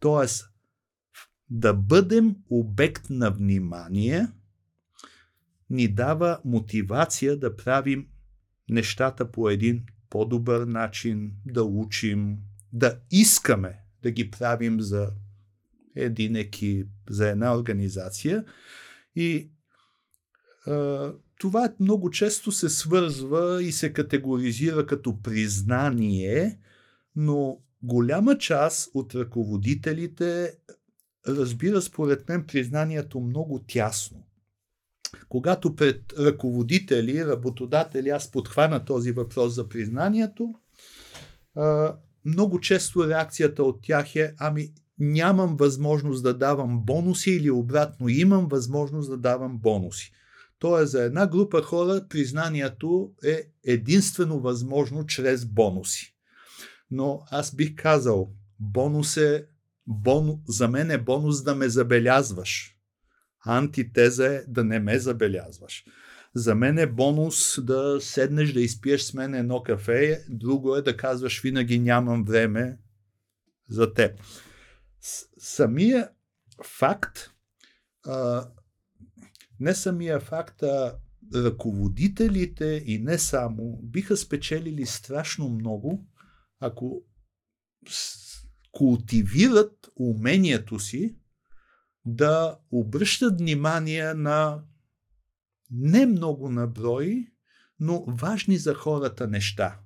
Тоест, да бъдем обект на внимание ни дава мотивация да правим нещата по един по-добър начин, да учим, да искаме да ги правим за един екип, за една организация. И това много често се свързва и се категоризира като признание, но голяма част от ръководителите разбира според мен признанието много тясно. Когато пред ръководители, работодатели, аз подхвана този въпрос за признанието, много често реакцията от тях е, ами нямам възможност да давам бонуси или обратно имам възможност да давам бонуси. Тоест за една група хора признанието е единствено възможно чрез бонуси. Но аз бих казал, бонус е, бону, за мен е бонус да ме забелязваш. Антитеза е да не ме забелязваш. За мен е бонус да седнеш да изпиеш с мен едно кафе, друго е да казваш винаги нямам време за теб. Самия факт, а, не самия факт, а ръководителите и не само биха спечелили страшно много, ако култивират умението си да обръщат внимание на не много наброи, но важни за хората неща.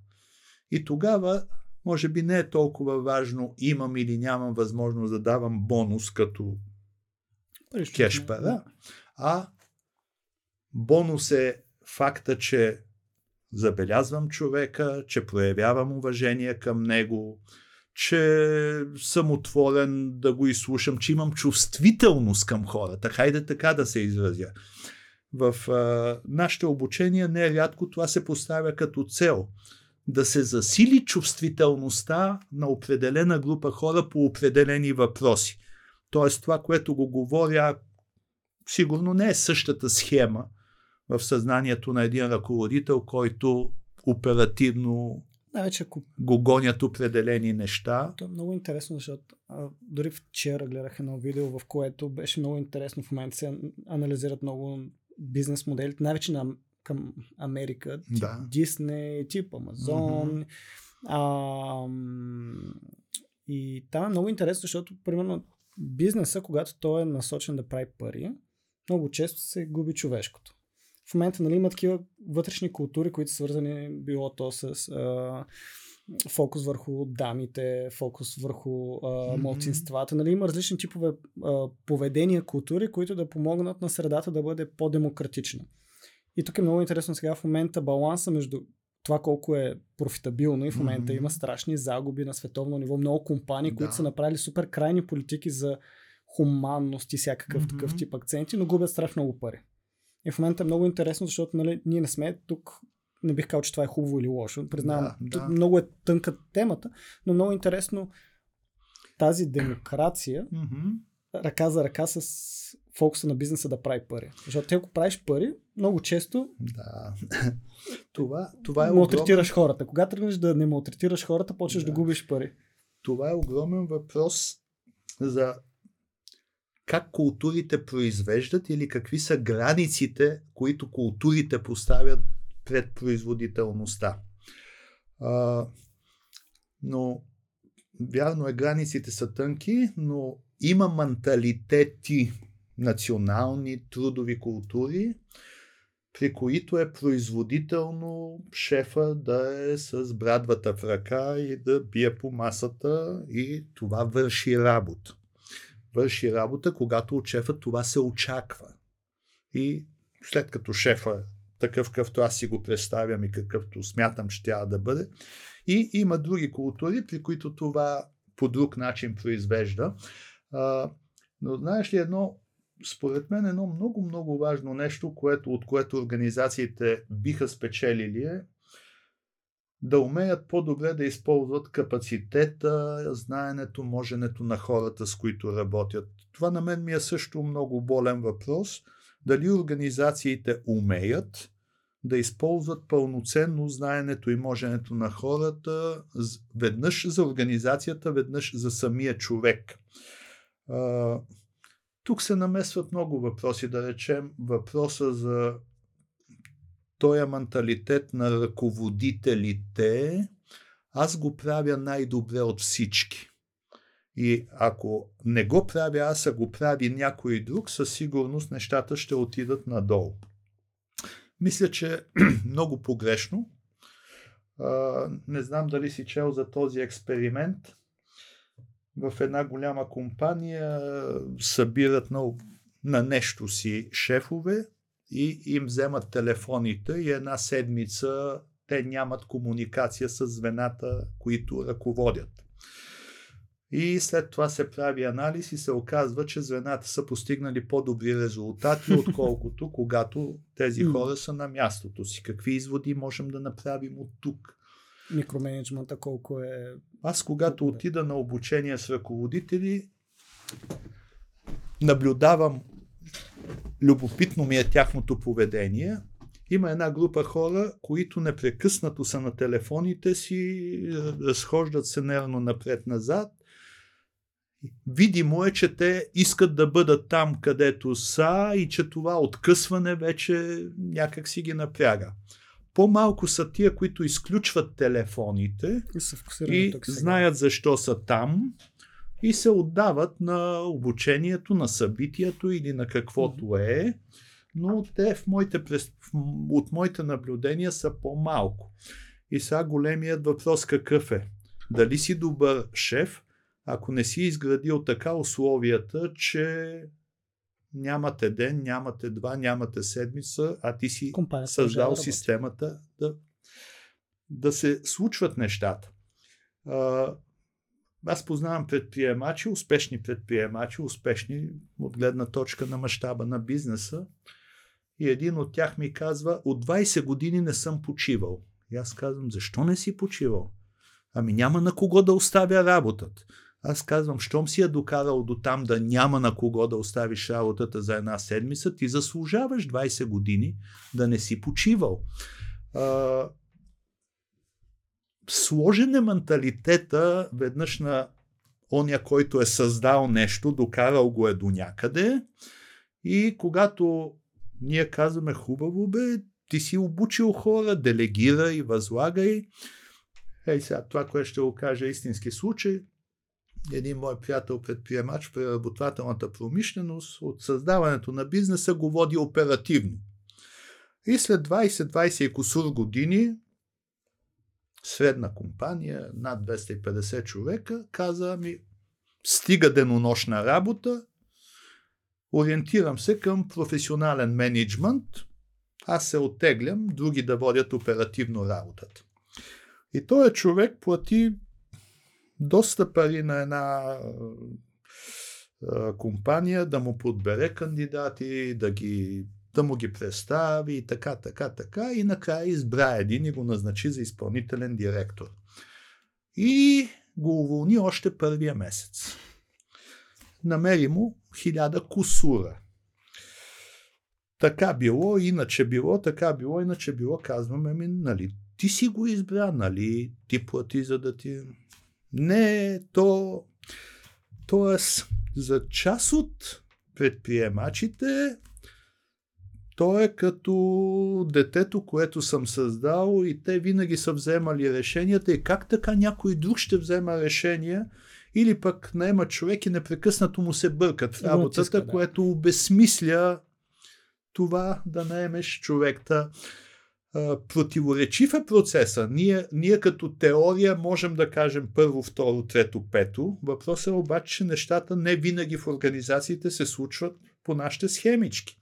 И тогава, може би не е толкова важно имам или нямам възможност да давам бонус като кеш пара, а бонус е факта, че забелязвам човека, че проявявам уважение към него, че съм отворен да го изслушам, че имам чувствителност към хората. Хайде така да се изразя. В а, нашите обучения не рядко това се поставя като цел. Да се засили чувствителността на определена група хора по определени въпроси. Тоест това, което го говоря, сигурно не е същата схема в съзнанието на един ръководител, който оперативно най-вече ако... го гонят определени неща. То е много интересно, защото а, дори вчера гледах едно видео, в което беше много интересно. В момента се анализират много бизнес моделите, най-вече на, към Америка, тип да. Disney, тип Amazon. Mm-hmm. А, и там е много интересно, защото, примерно, бизнеса, когато той е насочен да прави пари, много често се губи човешкото. В момента нали, има такива вътрешни култури, които са свързани било то с а, фокус върху дамите, фокус върху а, mm-hmm. младсинствата. Нали, има различни типове а, поведения, култури, които да помогнат на средата да бъде по-демократична. И тук е много интересно сега в момента баланса между това колко е профитабилно и в момента mm-hmm. има страшни загуби на световно ниво. Много компании, да. които са направили супер крайни политики за хуманност и всякакъв mm-hmm. такъв тип акценти, но губят страшно много пари. И в момента е много интересно, защото нали, ние не сме тук не бих казал, че това е хубаво или лошо. Признавам, да, да. много е тънка темата, но много интересно тази демокрация ръка за ръка с фокуса на бизнеса да прави пари. Защото ако правиш пари, много често да. [laughs] това, това е малтретираш огромен... хората. Когато тръгнеш да не малтретираш хората, почваш да. да губиш пари. Това е огромен въпрос за как културите произвеждат или какви са границите, които културите поставят пред производителността. А, но вярно е, границите са тънки, но има менталитети, национални трудови култури, при които е производително шефа да е с брадвата в ръка и да бие по масата и това върши работа. Върши работа, когато от шефа това се очаква. И след като шефа такъв какъвто аз си го представям и какъвто смятам, че трябва да бъде. И има други култури, при които това по друг начин произвежда. А, но знаеш ли едно, според мен едно много, много важно нещо, което, от което организациите биха спечелили е да умеят по-добре да използват капацитета, знаенето, моженето на хората, с които работят. Това на мен ми е също много болен въпрос – дали организациите умеят да използват пълноценно знаенето и моженето на хората веднъж за организацията, веднъж за самия човек. Тук се намесват много въпроси, да речем въпроса за този менталитет на ръководителите. Аз го правя най-добре от всички. И ако не го правя аз, а го прави някой друг, със сигурност нещата ще отидат надолу. Мисля, че [clears throat] много погрешно. Не знам дали си чел за този експеримент. В една голяма компания събират на, на нещо си шефове и им вземат телефоните и една седмица те нямат комуникация с звената, които ръководят. И след това се прави анализ и се оказва, че звената са постигнали по-добри резултати, [laughs] отколкото когато тези хора са на мястото си. Какви изводи можем да направим от тук? Микроменеджмента колко е... Аз когато отида на обучение с ръководители, наблюдавам, любопитно ми е тяхното поведение. Има една група хора, които непрекъснато са на телефоните си, разхождат се нервно напред-назад Видимо е, че те искат да бъдат там, където са и че това откъсване вече някак си ги напряга. По-малко са тия, които изключват телефоните и, и знаят защо са там и се отдават на обучението, на събитието или на каквото е, но те в моите, от моите наблюдения са по-малко. И сега големият въпрос какъв е? Дали си добър шеф, ако не си изградил така условията, че нямате ден, нямате два, нямате седмица, а ти си Компания създал да системата да, да се случват нещата. Аз познавам предприемачи, успешни предприемачи, успешни от гледна точка на мащаба на бизнеса. И един от тях ми казва, от 20 години не съм почивал. И аз казвам, защо не си почивал? Ами няма на кого да оставя работата. Аз казвам, щом си я докарал до там да няма на кого да оставиш работата за една седмица, ти заслужаваш 20 години да не си почивал. А, сложен е менталитета веднъж на оня, който е създал нещо, докарал го е до някъде и когато ние казваме хубаво бе, ти си обучил хора, делегирай, възлагай. Ей сега, това, което ще го кажа е истински случай, един мой приятел предприемач в преработвателната промишленост от създаването на бизнеса го води оперативно. И след 20-20 и косур години средна компания, над 250 човека, каза ми стига денонощна работа, ориентирам се към професионален менеджмент, аз се оттеглям, други да водят оперативно работата. И този човек плати доста пари на една компания да му подбере кандидати, да, ги, да му ги представи и така, така, така. И накрая избра един и го назначи за изпълнителен директор. И го уволни още първия месец. Намери му хиляда кусура. Така било, иначе било, така било, иначе било, казваме ми, нали, ти си го избра, нали, ти плати за да ти... Не, то. Тоест, за част от предприемачите, то е като детето, което съм създал и те винаги са вземали решенията и как така някой друг ще взема решения или пък наема човек и непрекъснато му се бъркат в работата, да. което обесмисля това да наемеш човека противоречив е процеса. Ние, ние като теория можем да кажем първо, второ, трето, пето. Въпросът е обаче, че нещата не винаги в организациите се случват по нашите схемички.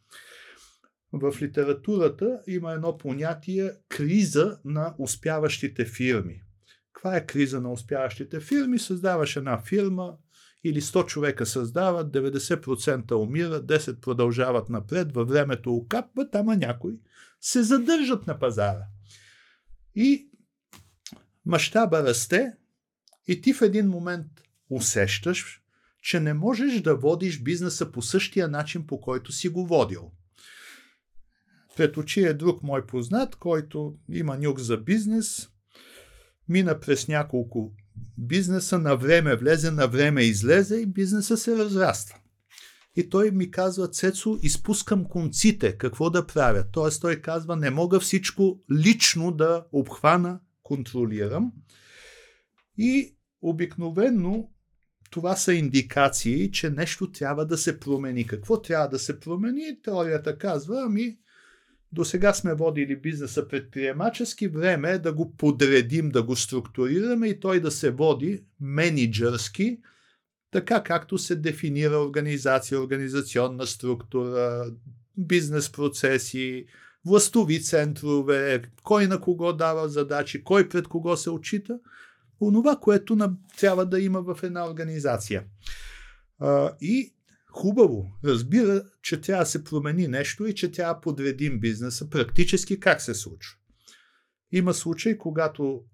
В литературата има едно понятие криза на успяващите фирми. Каква е криза на успяващите фирми? Създаваш една фирма или 100 човека създават, 90% умират, 10 продължават напред, във времето окапват, ама някой се задържат на пазара. И мащаба расте и ти в един момент усещаш, че не можеш да водиш бизнеса по същия начин, по който си го водил. Пред очи е друг мой познат, който има нюк за бизнес, мина през няколко бизнеса, на време влезе, на време излезе и бизнеса се разраства. И той ми казва, Цецо, изпускам конците, какво да правя? Тоест той казва, не мога всичко лично да обхвана, контролирам. И обикновенно това са индикации, че нещо трябва да се промени. Какво трябва да се промени? Теорията казва, ами до сега сме водили бизнеса предприемачески, време е да го подредим, да го структурираме и той да се води менеджерски, така както се дефинира организация, организационна структура, бизнес процеси, властови центрове, кой на кого дава задачи, кой пред кого се отчита. Онова, което трябва да има в една организация. И хубаво, разбира, че трябва да се промени нещо и че трябва да подредим бизнеса практически как се случва. Има случаи, когато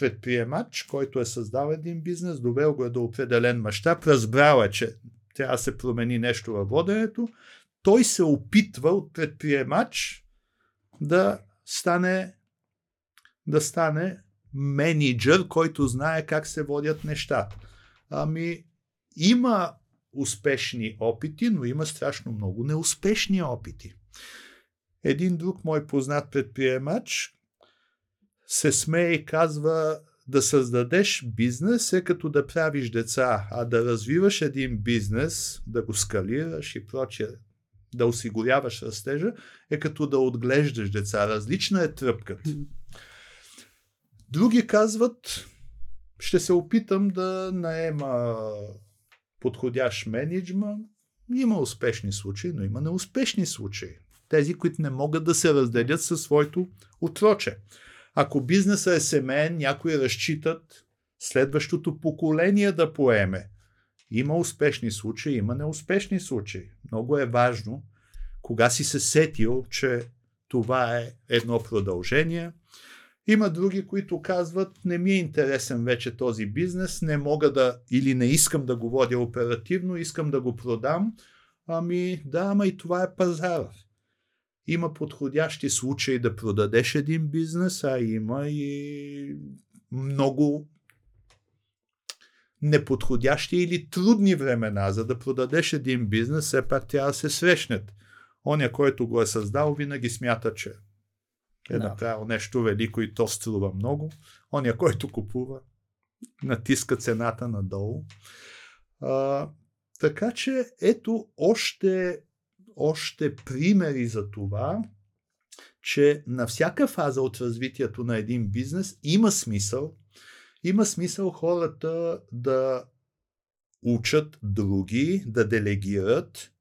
предприемач, който е създал един бизнес, довел го е до определен мащаб, разбрал е, че трябва да се промени нещо във воденето, той се опитва от предприемач да стане да стане менеджер, който знае как се водят нещата. Ами, има успешни опити, но има страшно много неуспешни опити. Един друг мой познат предприемач се смее и казва да създадеш бизнес е като да правиш деца, а да развиваш един бизнес, да го скалираш и прочее, да осигуряваш растежа, е като да отглеждаш деца. Различна е тръпката. Други казват, ще се опитам да наема подходящ менеджмент. Има успешни случаи, но има неуспешни случаи. Тези, които не могат да се разделят със своето отроче. Ако бизнесът е семейен, някои разчитат следващото поколение да поеме. Има успешни случаи, има неуспешни случаи. Много е важно, кога си се сетил, че това е едно продължение – има други, които казват, не ми е интересен вече този бизнес, не мога да или не искам да го водя оперативно, искам да го продам. Ами да, ама и това е пазар. Има подходящи случаи да продадеш един бизнес, а има и много неподходящи или трудни времена, за да продадеш един бизнес, все пак трябва да се срещнат. Оня, който го е създал, винаги смята, че е да. направил нещо велико и то струва много. Оня, който купува, натиска цената надолу. А, така че ето още, още примери за това, че на всяка фаза от развитието на един бизнес има смисъл, има смисъл хората да учат други, да делегират,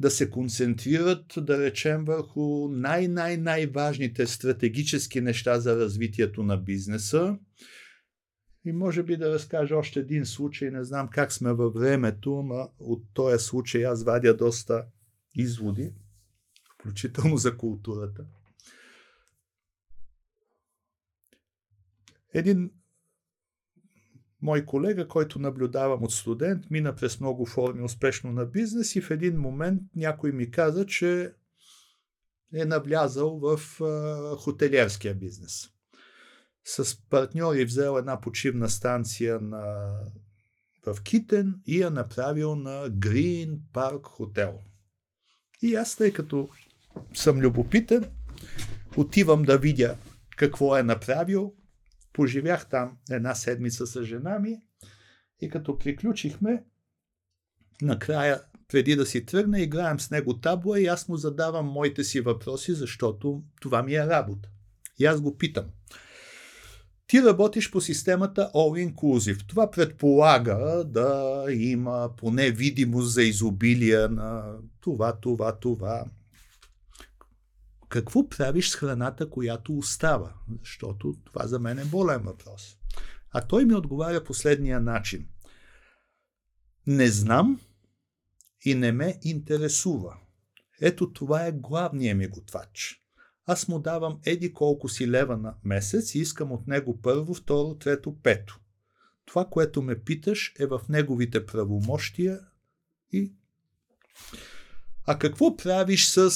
да се концентрират, да речем, върху най-най-най-важните стратегически неща за развитието на бизнеса. И може би да разкажа още един случай, не знам как сме във времето, но от този случай аз вадя доста изводи, включително за културата. Един мой колега, който наблюдавам от студент, мина през много форми успешно на бизнес и в един момент някой ми каза, че е навлязал в а, хотелиерския бизнес. С партньори взел една почивна станция на, в Китен и я направил на Green Park Hotel. И аз, тъй като съм любопитен, отивам да видя какво е направил, Поживях там една седмица с жена ми и като приключихме, накрая, преди да си тръгне, играем с него табла и аз му задавам моите си въпроси, защото това ми е работа. И аз го питам. Ти работиш по системата All Inclusive. Това предполага да има поне видимост за изобилие на това, това, това какво правиш с храната, която остава? Защото това за мен е болен въпрос. А той ми отговаря последния начин. Не знам и не ме интересува. Ето това е главният ми готвач. Аз му давам еди колко си лева на месец и искам от него първо, второ, трето, пето. Това, което ме питаш, е в неговите правомощия и... А какво правиш с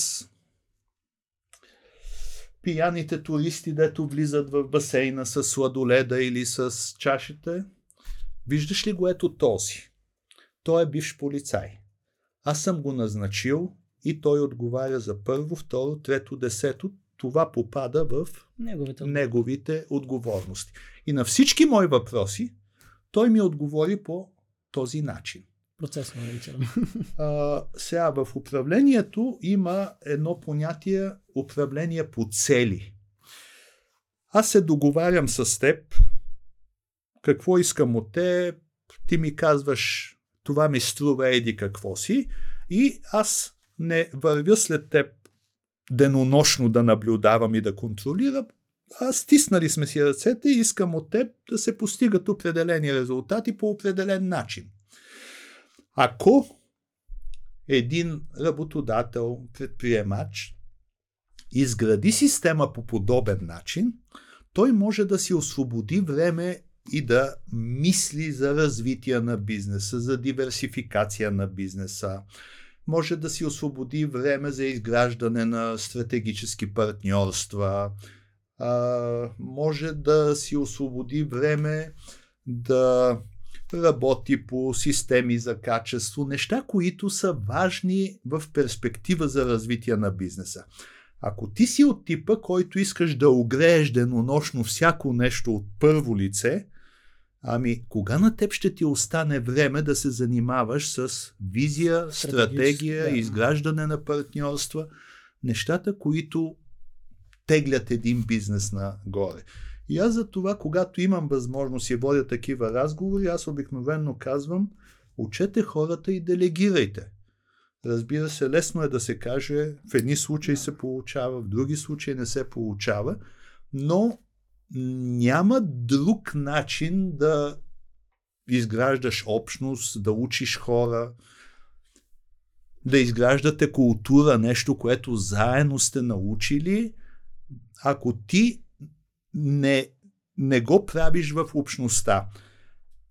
пияните туристи, дето влизат в басейна с сладоледа или с чашите. Виждаш ли го ето този? Той е бивш полицай. Аз съм го назначил и той отговаря за първо, второ, трето, десето. Това попада в неговите, неговите отговорности. И на всички мои въпроси той ми отговори по този начин. Процесно наричам. [laughs] Сега в управлението има едно понятие управление по цели. Аз се договарям с теб, какво искам от теб, ти ми казваш това ми струва еди какво си и аз не вървя след теб денонощно да наблюдавам и да контролирам, а стиснали сме си ръцете и искам от теб да се постигат определени резултати по определен начин. Ако един работодател, предприемач изгради система по подобен начин, той може да си освободи време и да мисли за развитие на бизнеса, за диверсификация на бизнеса. Може да си освободи време за изграждане на стратегически партньорства. може да си освободи време да работи по системи за качество, неща, които са важни в перспектива за развитие на бизнеса. Ако ти си от типа, който искаш да огрееш денонощно всяко нещо от първо лице, ами кога на теб ще ти остане време да се занимаваш с визия, стратегия, да. изграждане на партньорства, нещата, които теглят един бизнес нагоре. И аз за това, когато имам възможност и водя такива разговори, аз обикновенно казвам, учете хората и делегирайте. Разбира се, лесно е да се каже, в едни случаи се получава, в други случаи не се получава, но няма друг начин да изграждаш общност, да учиш хора, да изграждате култура, нещо, което заедно сте научили, ако ти не, не го правиш в общността.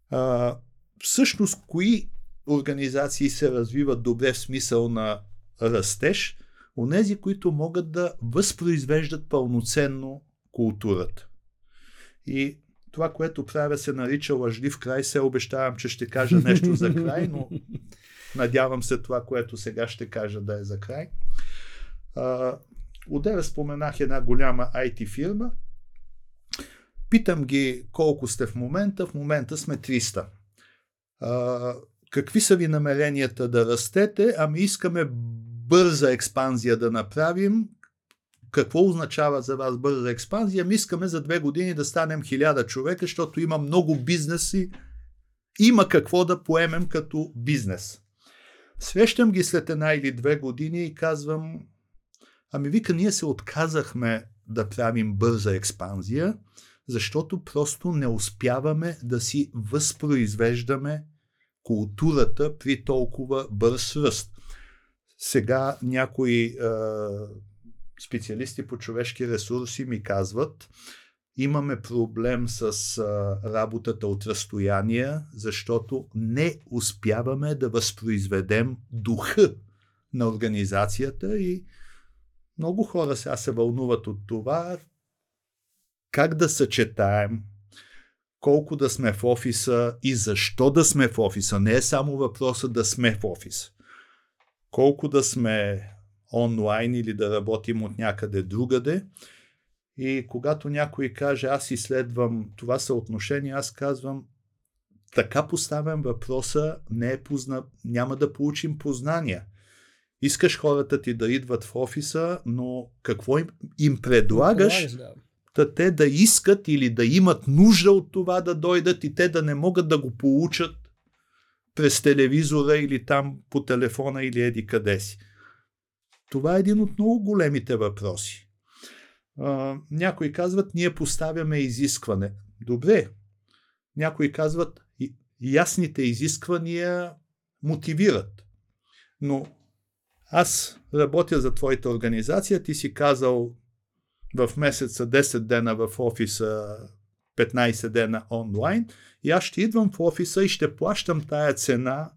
А, всъщност, кои организации се развиват добре в смисъл на растеж? Онези, които могат да възпроизвеждат пълноценно културата. И това, което правя, се нарича лъжлив край. Се обещавам, че ще кажа нещо за край, но [laughs] надявам се това, което сега ще кажа да е за край. Отдеве споменах една голяма IT фирма. Питам ги колко сте в момента. В момента сме 300. А, какви са ви намеренията да растете? Ами искаме бърза експанзия да направим какво означава за вас бърза експанзия? Ми искаме за две години да станем хиляда човека, защото има много бизнеси. Има какво да поемем като бизнес. Срещам ги след една или две години и казвам, ами вика, ние се отказахме да правим бърза експанзия, защото просто не успяваме да си възпроизвеждаме културата при толкова бърз ръст. Сега някои специалисти по човешки ресурси ми казват, имаме проблем с а, работата от разстояние, защото не успяваме да възпроизведем духа на организацията и много хора сега се вълнуват от това как да съчетаем колко да сме в офиса и защо да сме в офиса. Не е само въпроса да сме в офис. Колко да сме онлайн или да работим от някъде другаде. И когато някой каже, аз изследвам това съотношение, аз казвам, така поставям въпроса, не е позна... няма да получим познания. Искаш хората ти да идват в офиса, но какво им, им предлагаш? Да. Да те да искат или да имат нужда от това да дойдат и те да не могат да го получат през телевизора или там по телефона или еди къде си. Това е един от много големите въпроси. А, някои казват, ние поставяме изискване. Добре. Някои казват, ясните изисквания мотивират. Но аз работя за твоята организация, ти си казал в месеца 10 дена в офиса, 15 дена онлайн и аз ще идвам в офиса и ще плащам тая цена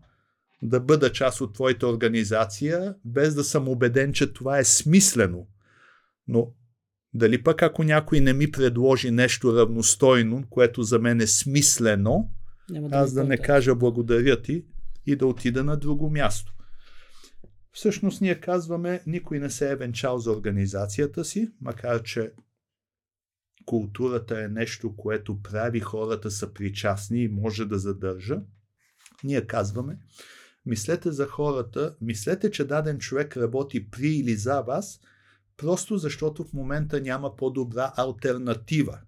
да бъда част от твоята организация, без да съм убеден, че това е смислено. Но дали пък ако някой не ми предложи нещо равностойно, което за мен е смислено, да аз да не кажа благодаря ти и да отида на друго място. Всъщност ние казваме, никой не се е венчал за организацията си, макар че културата е нещо, което прави хората са причастни и може да задържа. Ние казваме, Мислете за хората, мислете, че даден човек работи при или за вас, просто защото в момента няма по-добра альтернатива.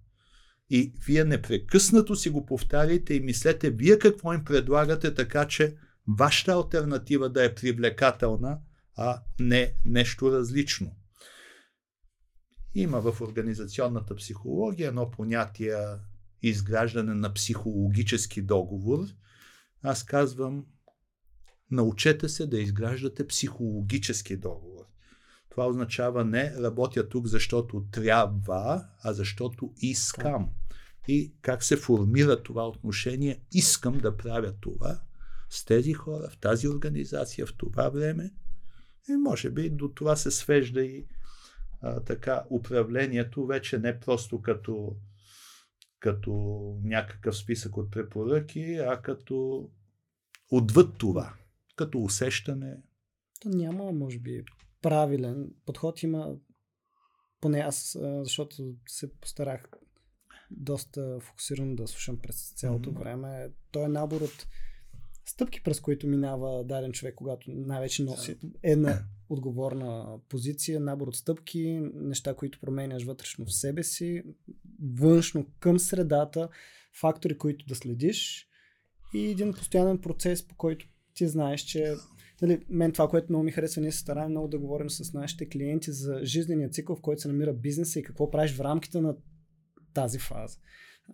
И вие непрекъснато си го повтаряйте и мислете вие какво им предлагате, така че вашата альтернатива да е привлекателна, а не нещо различно. Има в организационната психология едно понятие изграждане на психологически договор. Аз казвам, научете се да изграждате психологически договор. Това означава не работя тук, защото трябва, а защото искам. И как се формира това отношение, искам да правя това с тези хора, в тази организация, в това време. И може би до това се свежда и а, така управлението вече не просто като, като някакъв списък от препоръки, а като отвъд това, като усещане. То няма, може би, правилен подход. Има, поне аз, защото се постарах доста фокусирано да слушам през цялото mm-hmm. време. Той е набор от стъпки, през които минава даден човек, когато най-вече носи една отговорна позиция, набор от стъпки, неща, които променяш вътрешно в себе си, външно към средата, фактори, които да следиш и един постоянен процес, по който ти знаеш, че нали, мен това, което много ми харесва, ние се стараем много да говорим с нашите клиенти за жизнения цикъл, в който се намира бизнеса и какво правиш в рамките на тази фаза.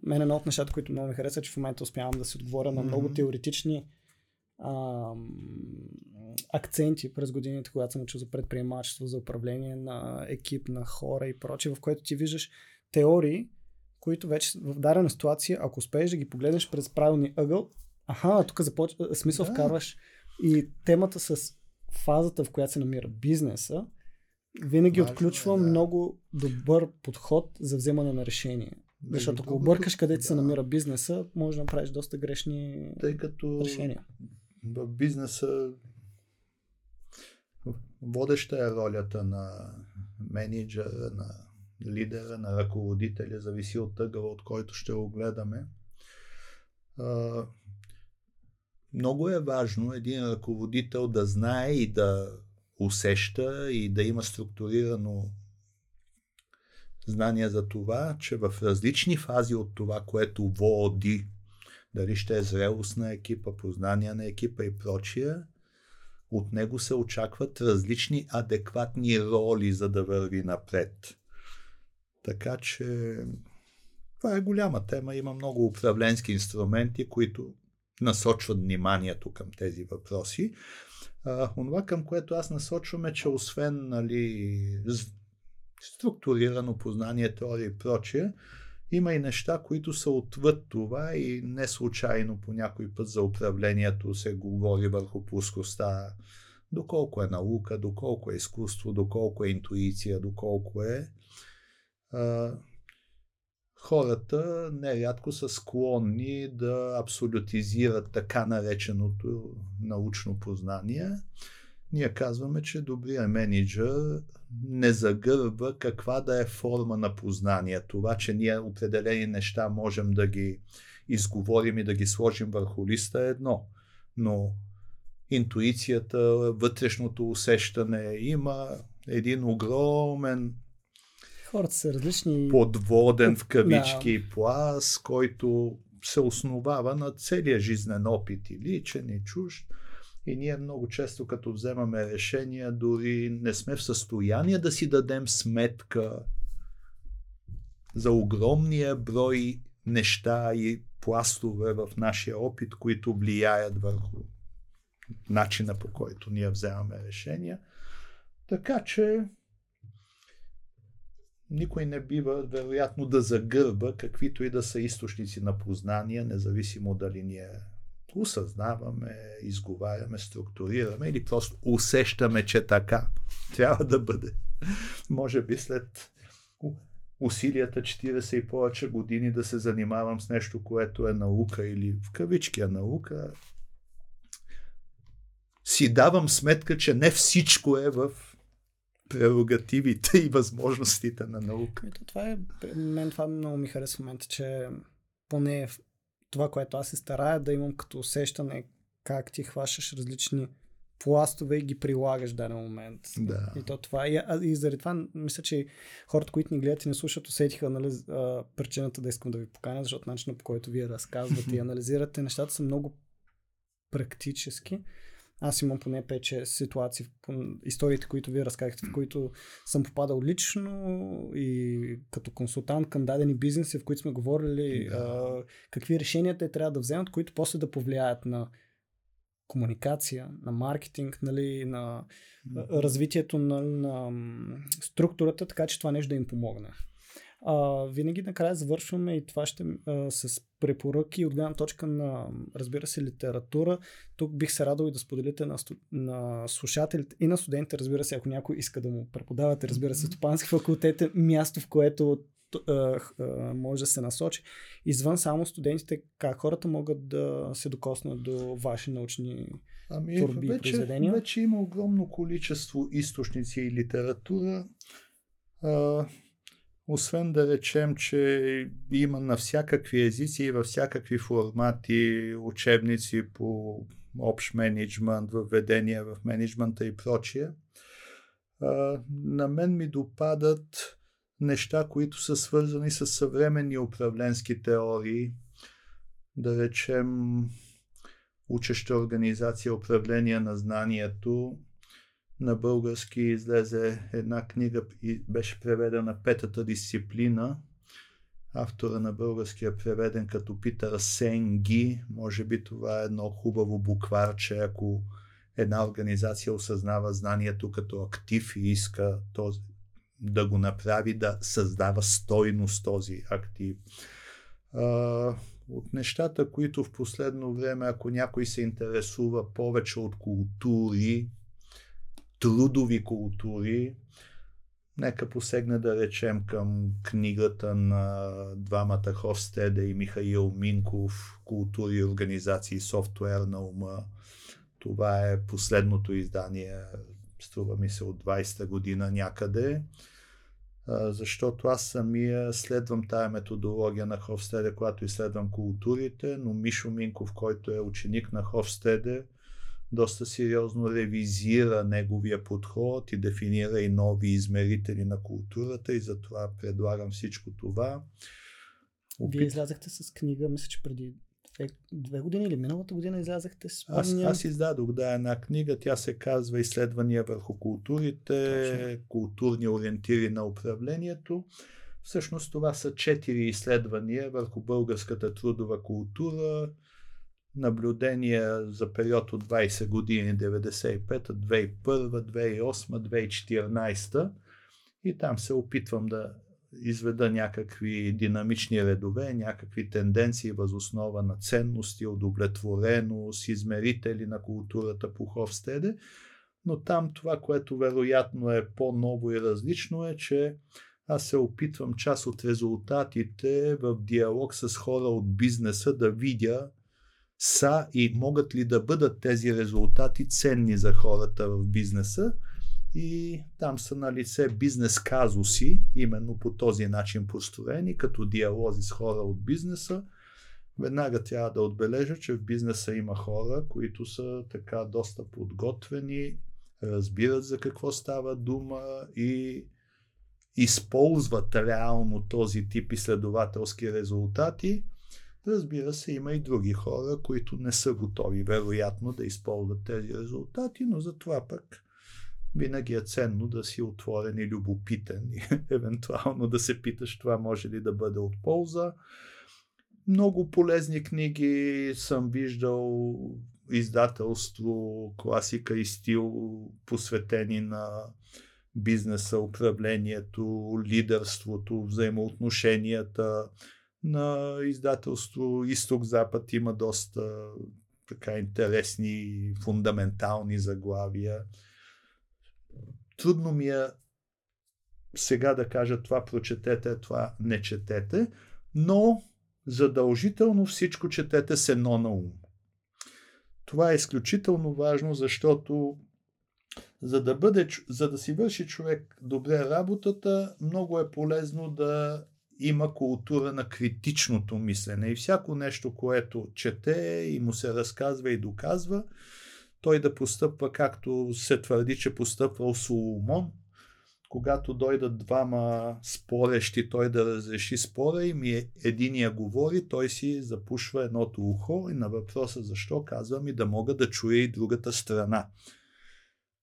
Мен едно от нещата, които много ми харесва, че в момента успявам да се отговоря на много теоретични а, акценти през годините, когато съм учил за предприемачество, за управление на екип, на хора и прочее, в което ти виждаш теории, които вече в дадена ситуация, ако успееш да ги погледнеш през правилния ъгъл, аха, тук започва, смисъл да. вкарваш и темата с фазата, в която се намира бизнеса, винаги Важно, отключва да. много добър подход за вземане на решение. Защото ако объркаш къде ти да. се намира бизнеса, може да направиш доста грешни Тъй като решения в бизнеса водеща е ролята на менеджера, на лидера, на ръководителя, зависи от тъгъла, от който ще го гледаме. Много е важно един ръководител да знае и да усеща и да има структурирано знание за това, че в различни фази от това, което води дали ще е зрелост на екипа, познание на екипа и прочие, от него се очакват различни адекватни роли, за да върви напред. Така че това е голяма тема. Има много управленски инструменти, които насочват вниманието към тези въпроси. Онова, към което аз насочвам е, че освен нали, структурирано познание, теория и прочие, има и неща, които са отвъд това и не случайно по някой път за управлението се говори върху плоскостта. Доколко е наука, доколко е изкуство, доколко е интуиция, доколко е. А, хората нерядко са склонни да абсолютизират така нареченото научно познание. Ние казваме, че добрият менеджер не загърба каква да е форма на познание. Това, че ние определени неща можем да ги изговорим и да ги сложим върху листа е едно. Но интуицията, вътрешното усещане има един огромен Хората са различни. Подводен в кавички да. плас, който се основава на целия жизнен опит и личен и чужд. И ние много често, като вземаме решения, дори не сме в състояние да си дадем сметка за огромния брой неща и пластове в нашия опит, които влияят върху начина по който ние вземаме решения. Така че никой не бива, вероятно, да загърба каквито и да са източници на познания, независимо дали ние осъзнаваме, изговаряме, структурираме или просто усещаме, че така трябва да бъде. Може би след усилията 40 и повече години да се занимавам с нещо, което е наука или в кавички е наука, си давам сметка, че не всичко е в прерогативите и възможностите на наука. Ето, това е, мен това много ми харесва в момента, че поне това, което аз се старая да имам като усещане как ти хващаш различни пластове и ги прилагаш в даден момент. Да. И, то това. И, и заради това мисля, че хората, които ни гледат и не слушат, усетиха нали, а, причината да искам да ви поканя, защото начинът по който вие разказвате и [laughs] анализирате нещата са много практически. Аз имам поне 5-6 ситуации, историите, които вие разказахте, в които съм попадал лично и като консултант към дадени бизнеси, в които сме говорили да. а, какви решения те трябва да вземат, които после да повлияят на комуникация, на маркетинг, нали, на развитието на, на структурата, така че това нещо да им помогне. А, винаги накрая завършваме и това ще а, с препоръки от гледна точка на, разбира се, литература. Тук бих се радвал и да споделите на, на слушателите и на студентите, разбира се, ако някой иска да му преподавате, разбира се, стопански факултет е място, в което а, а, може да се насочи. Извън само студентите, как хората могат да се докоснат до ваши научни ами, творби вече, и произведения? Вече има огромно количество източници и литература. А, освен да речем, че има на всякакви езици и във всякакви формати учебници по общ менеджмент, въведения в менеджмента и прочие. На мен ми допадат неща, които са свързани с съвременни управленски теории, да речем учеща организация управление на знанието, на български излезе една книга и беше преведена Петата дисциплина. Автора на българския е преведен като Питър Сенги. Може би това е едно хубаво букварче, ако една организация осъзнава знанието като актив и иска този, да го направи, да създава стойност този актив. От нещата, които в последно време, ако някой се интересува повече от култури, трудови култури. Нека посегне да речем към книгата на двамата Ховстеда и Михаил Минков Култури организации софтуер на ума. Това е последното издание, струва ми се от 20-та година някъде защото аз самия следвам тая методология на Ховстеде, когато изследвам културите, но Мишо Минков, който е ученик на Ховстеде, доста сериозно ревизира неговия подход и дефинира и нови измерители на културата и затова предлагам всичко това. Опит... Вие излязахте с книга, мисля, че преди две, две години или миналата година излязахте с аз, аз издадох, да, една книга. Тя се казва Изследвания върху културите, Точно. културни ориентири на управлението. Всъщност това са четири изследвания върху българската трудова култура, наблюдения за период от 20 години, 95, 2001, 2008, 2014 и там се опитвам да изведа някакви динамични редове, някакви тенденции възоснова на ценности, удовлетвореност, измерители на културата по Ховстеде, но там това, което вероятно е по-ново и различно е, че аз се опитвам част от резултатите в диалог с хора от бизнеса да видя са и могат ли да бъдат тези резултати ценни за хората в бизнеса. И там са на лице бизнес казуси, именно по този начин построени, като диалози с хора от бизнеса. Веднага трябва да отбележа, че в бизнеса има хора, които са така доста подготвени, разбират за какво става дума и използват реално този тип изследователски резултати Разбира се, има и други хора, които не са готови, вероятно, да използват тези резултати, но за това пък винаги е ценно да си отворен и любопитен и [laughs] евентуално да се питаш това може ли да бъде от полза. Много полезни книги съм виждал, издателство, класика и стил, посветени на бизнеса, управлението, лидерството, взаимоотношенията, на издателство Изток-Запад има доста така интересни, фундаментални заглавия. Трудно ми е сега да кажа това прочетете, това не четете, но задължително всичко четете с едно на ум. Това е изключително важно, защото за да, бъде, за да си върши човек добре работата, много е полезно да има култура на критичното мислене и всяко нещо, което чете и му се разказва и доказва, той да постъпва както се твърди, че постъпвал Соломон, когато дойдат двама спорещи, той да разреши спора им и единия говори, той си запушва едното ухо и на въпроса защо казвам и да мога да чуя и другата страна.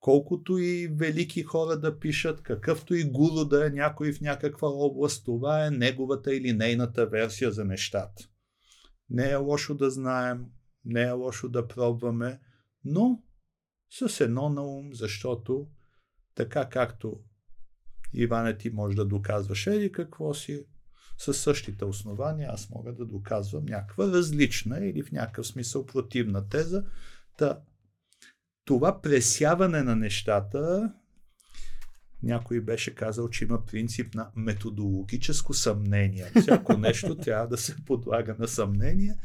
Колкото и велики хора да пишат, какъвто и гуру да е някой в някаква област, това е неговата или нейната версия за нещата. Не е лошо да знаем, не е лошо да пробваме, но с едно на ум, защото така както Иване ти може да доказваш еди какво си, със същите основания аз мога да доказвам някаква различна или в някакъв смисъл противна теза. Та, това пресяване на нещата, някой беше казал, че има принцип на методологическо съмнение. Всяко нещо [laughs] трябва да се подлага на съмнение.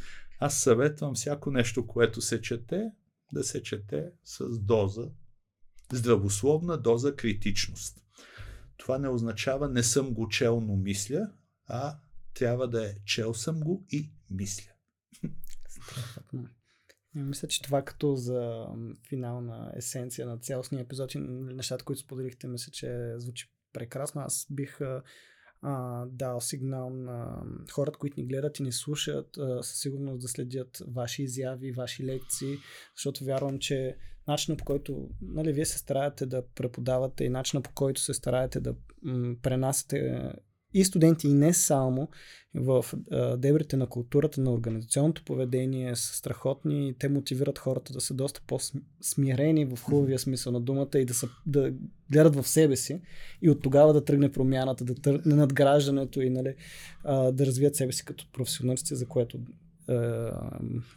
Аз съветвам всяко нещо, което се чете, да се чете с доза, здравословна доза критичност. Това не означава не съм го чел, но мисля, а трябва да е чел съм го и мисля. Страхотно. Мисля, че това като за финална есенция на цялостния епизод и нещата, които споделихте, мисля, че звучи прекрасно. Аз бих а, дал сигнал на хората, които ни гледат и ни слушат, а, със сигурност да следят ваши изяви, ваши лекции, защото вярвам, че начинът по който нали, вие се стараете да преподавате и начинът по който се стараете да м- пренасяте и студенти, и не само в дебрите на културата, на организационното поведение са страхотни. Те мотивират хората да са доста по-смирени в хубавия смисъл на думата и да, са, да гледат в себе си и от тогава да тръгне промяната, да тръгне надграждането и нали, да развият себе си като професионалисти, за което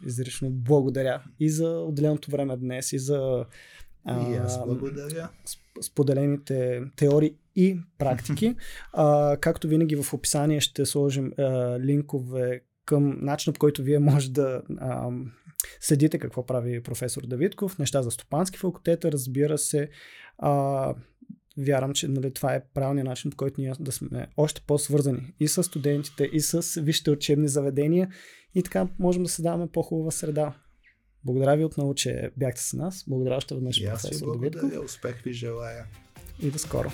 изрично благодаря и за отделеното време днес, и за и аз благодаря. Споделените теории и практики. [laughs] а, както винаги в описание ще сложим а, линкове към начина по който вие може да а, следите какво прави професор Давидков, неща за стопански факултет, разбира се. А, вярвам, че нали, това е правилният начин, по който ние да сме още по-свързани и с студентите, и с висшите учебни заведения и така можем да създаваме по-хубава среда. Благодаря ви отново, че бяхте с нас. Благодаря още веднъж. И аз ви благодаря. Успех ви желая. И до скоро.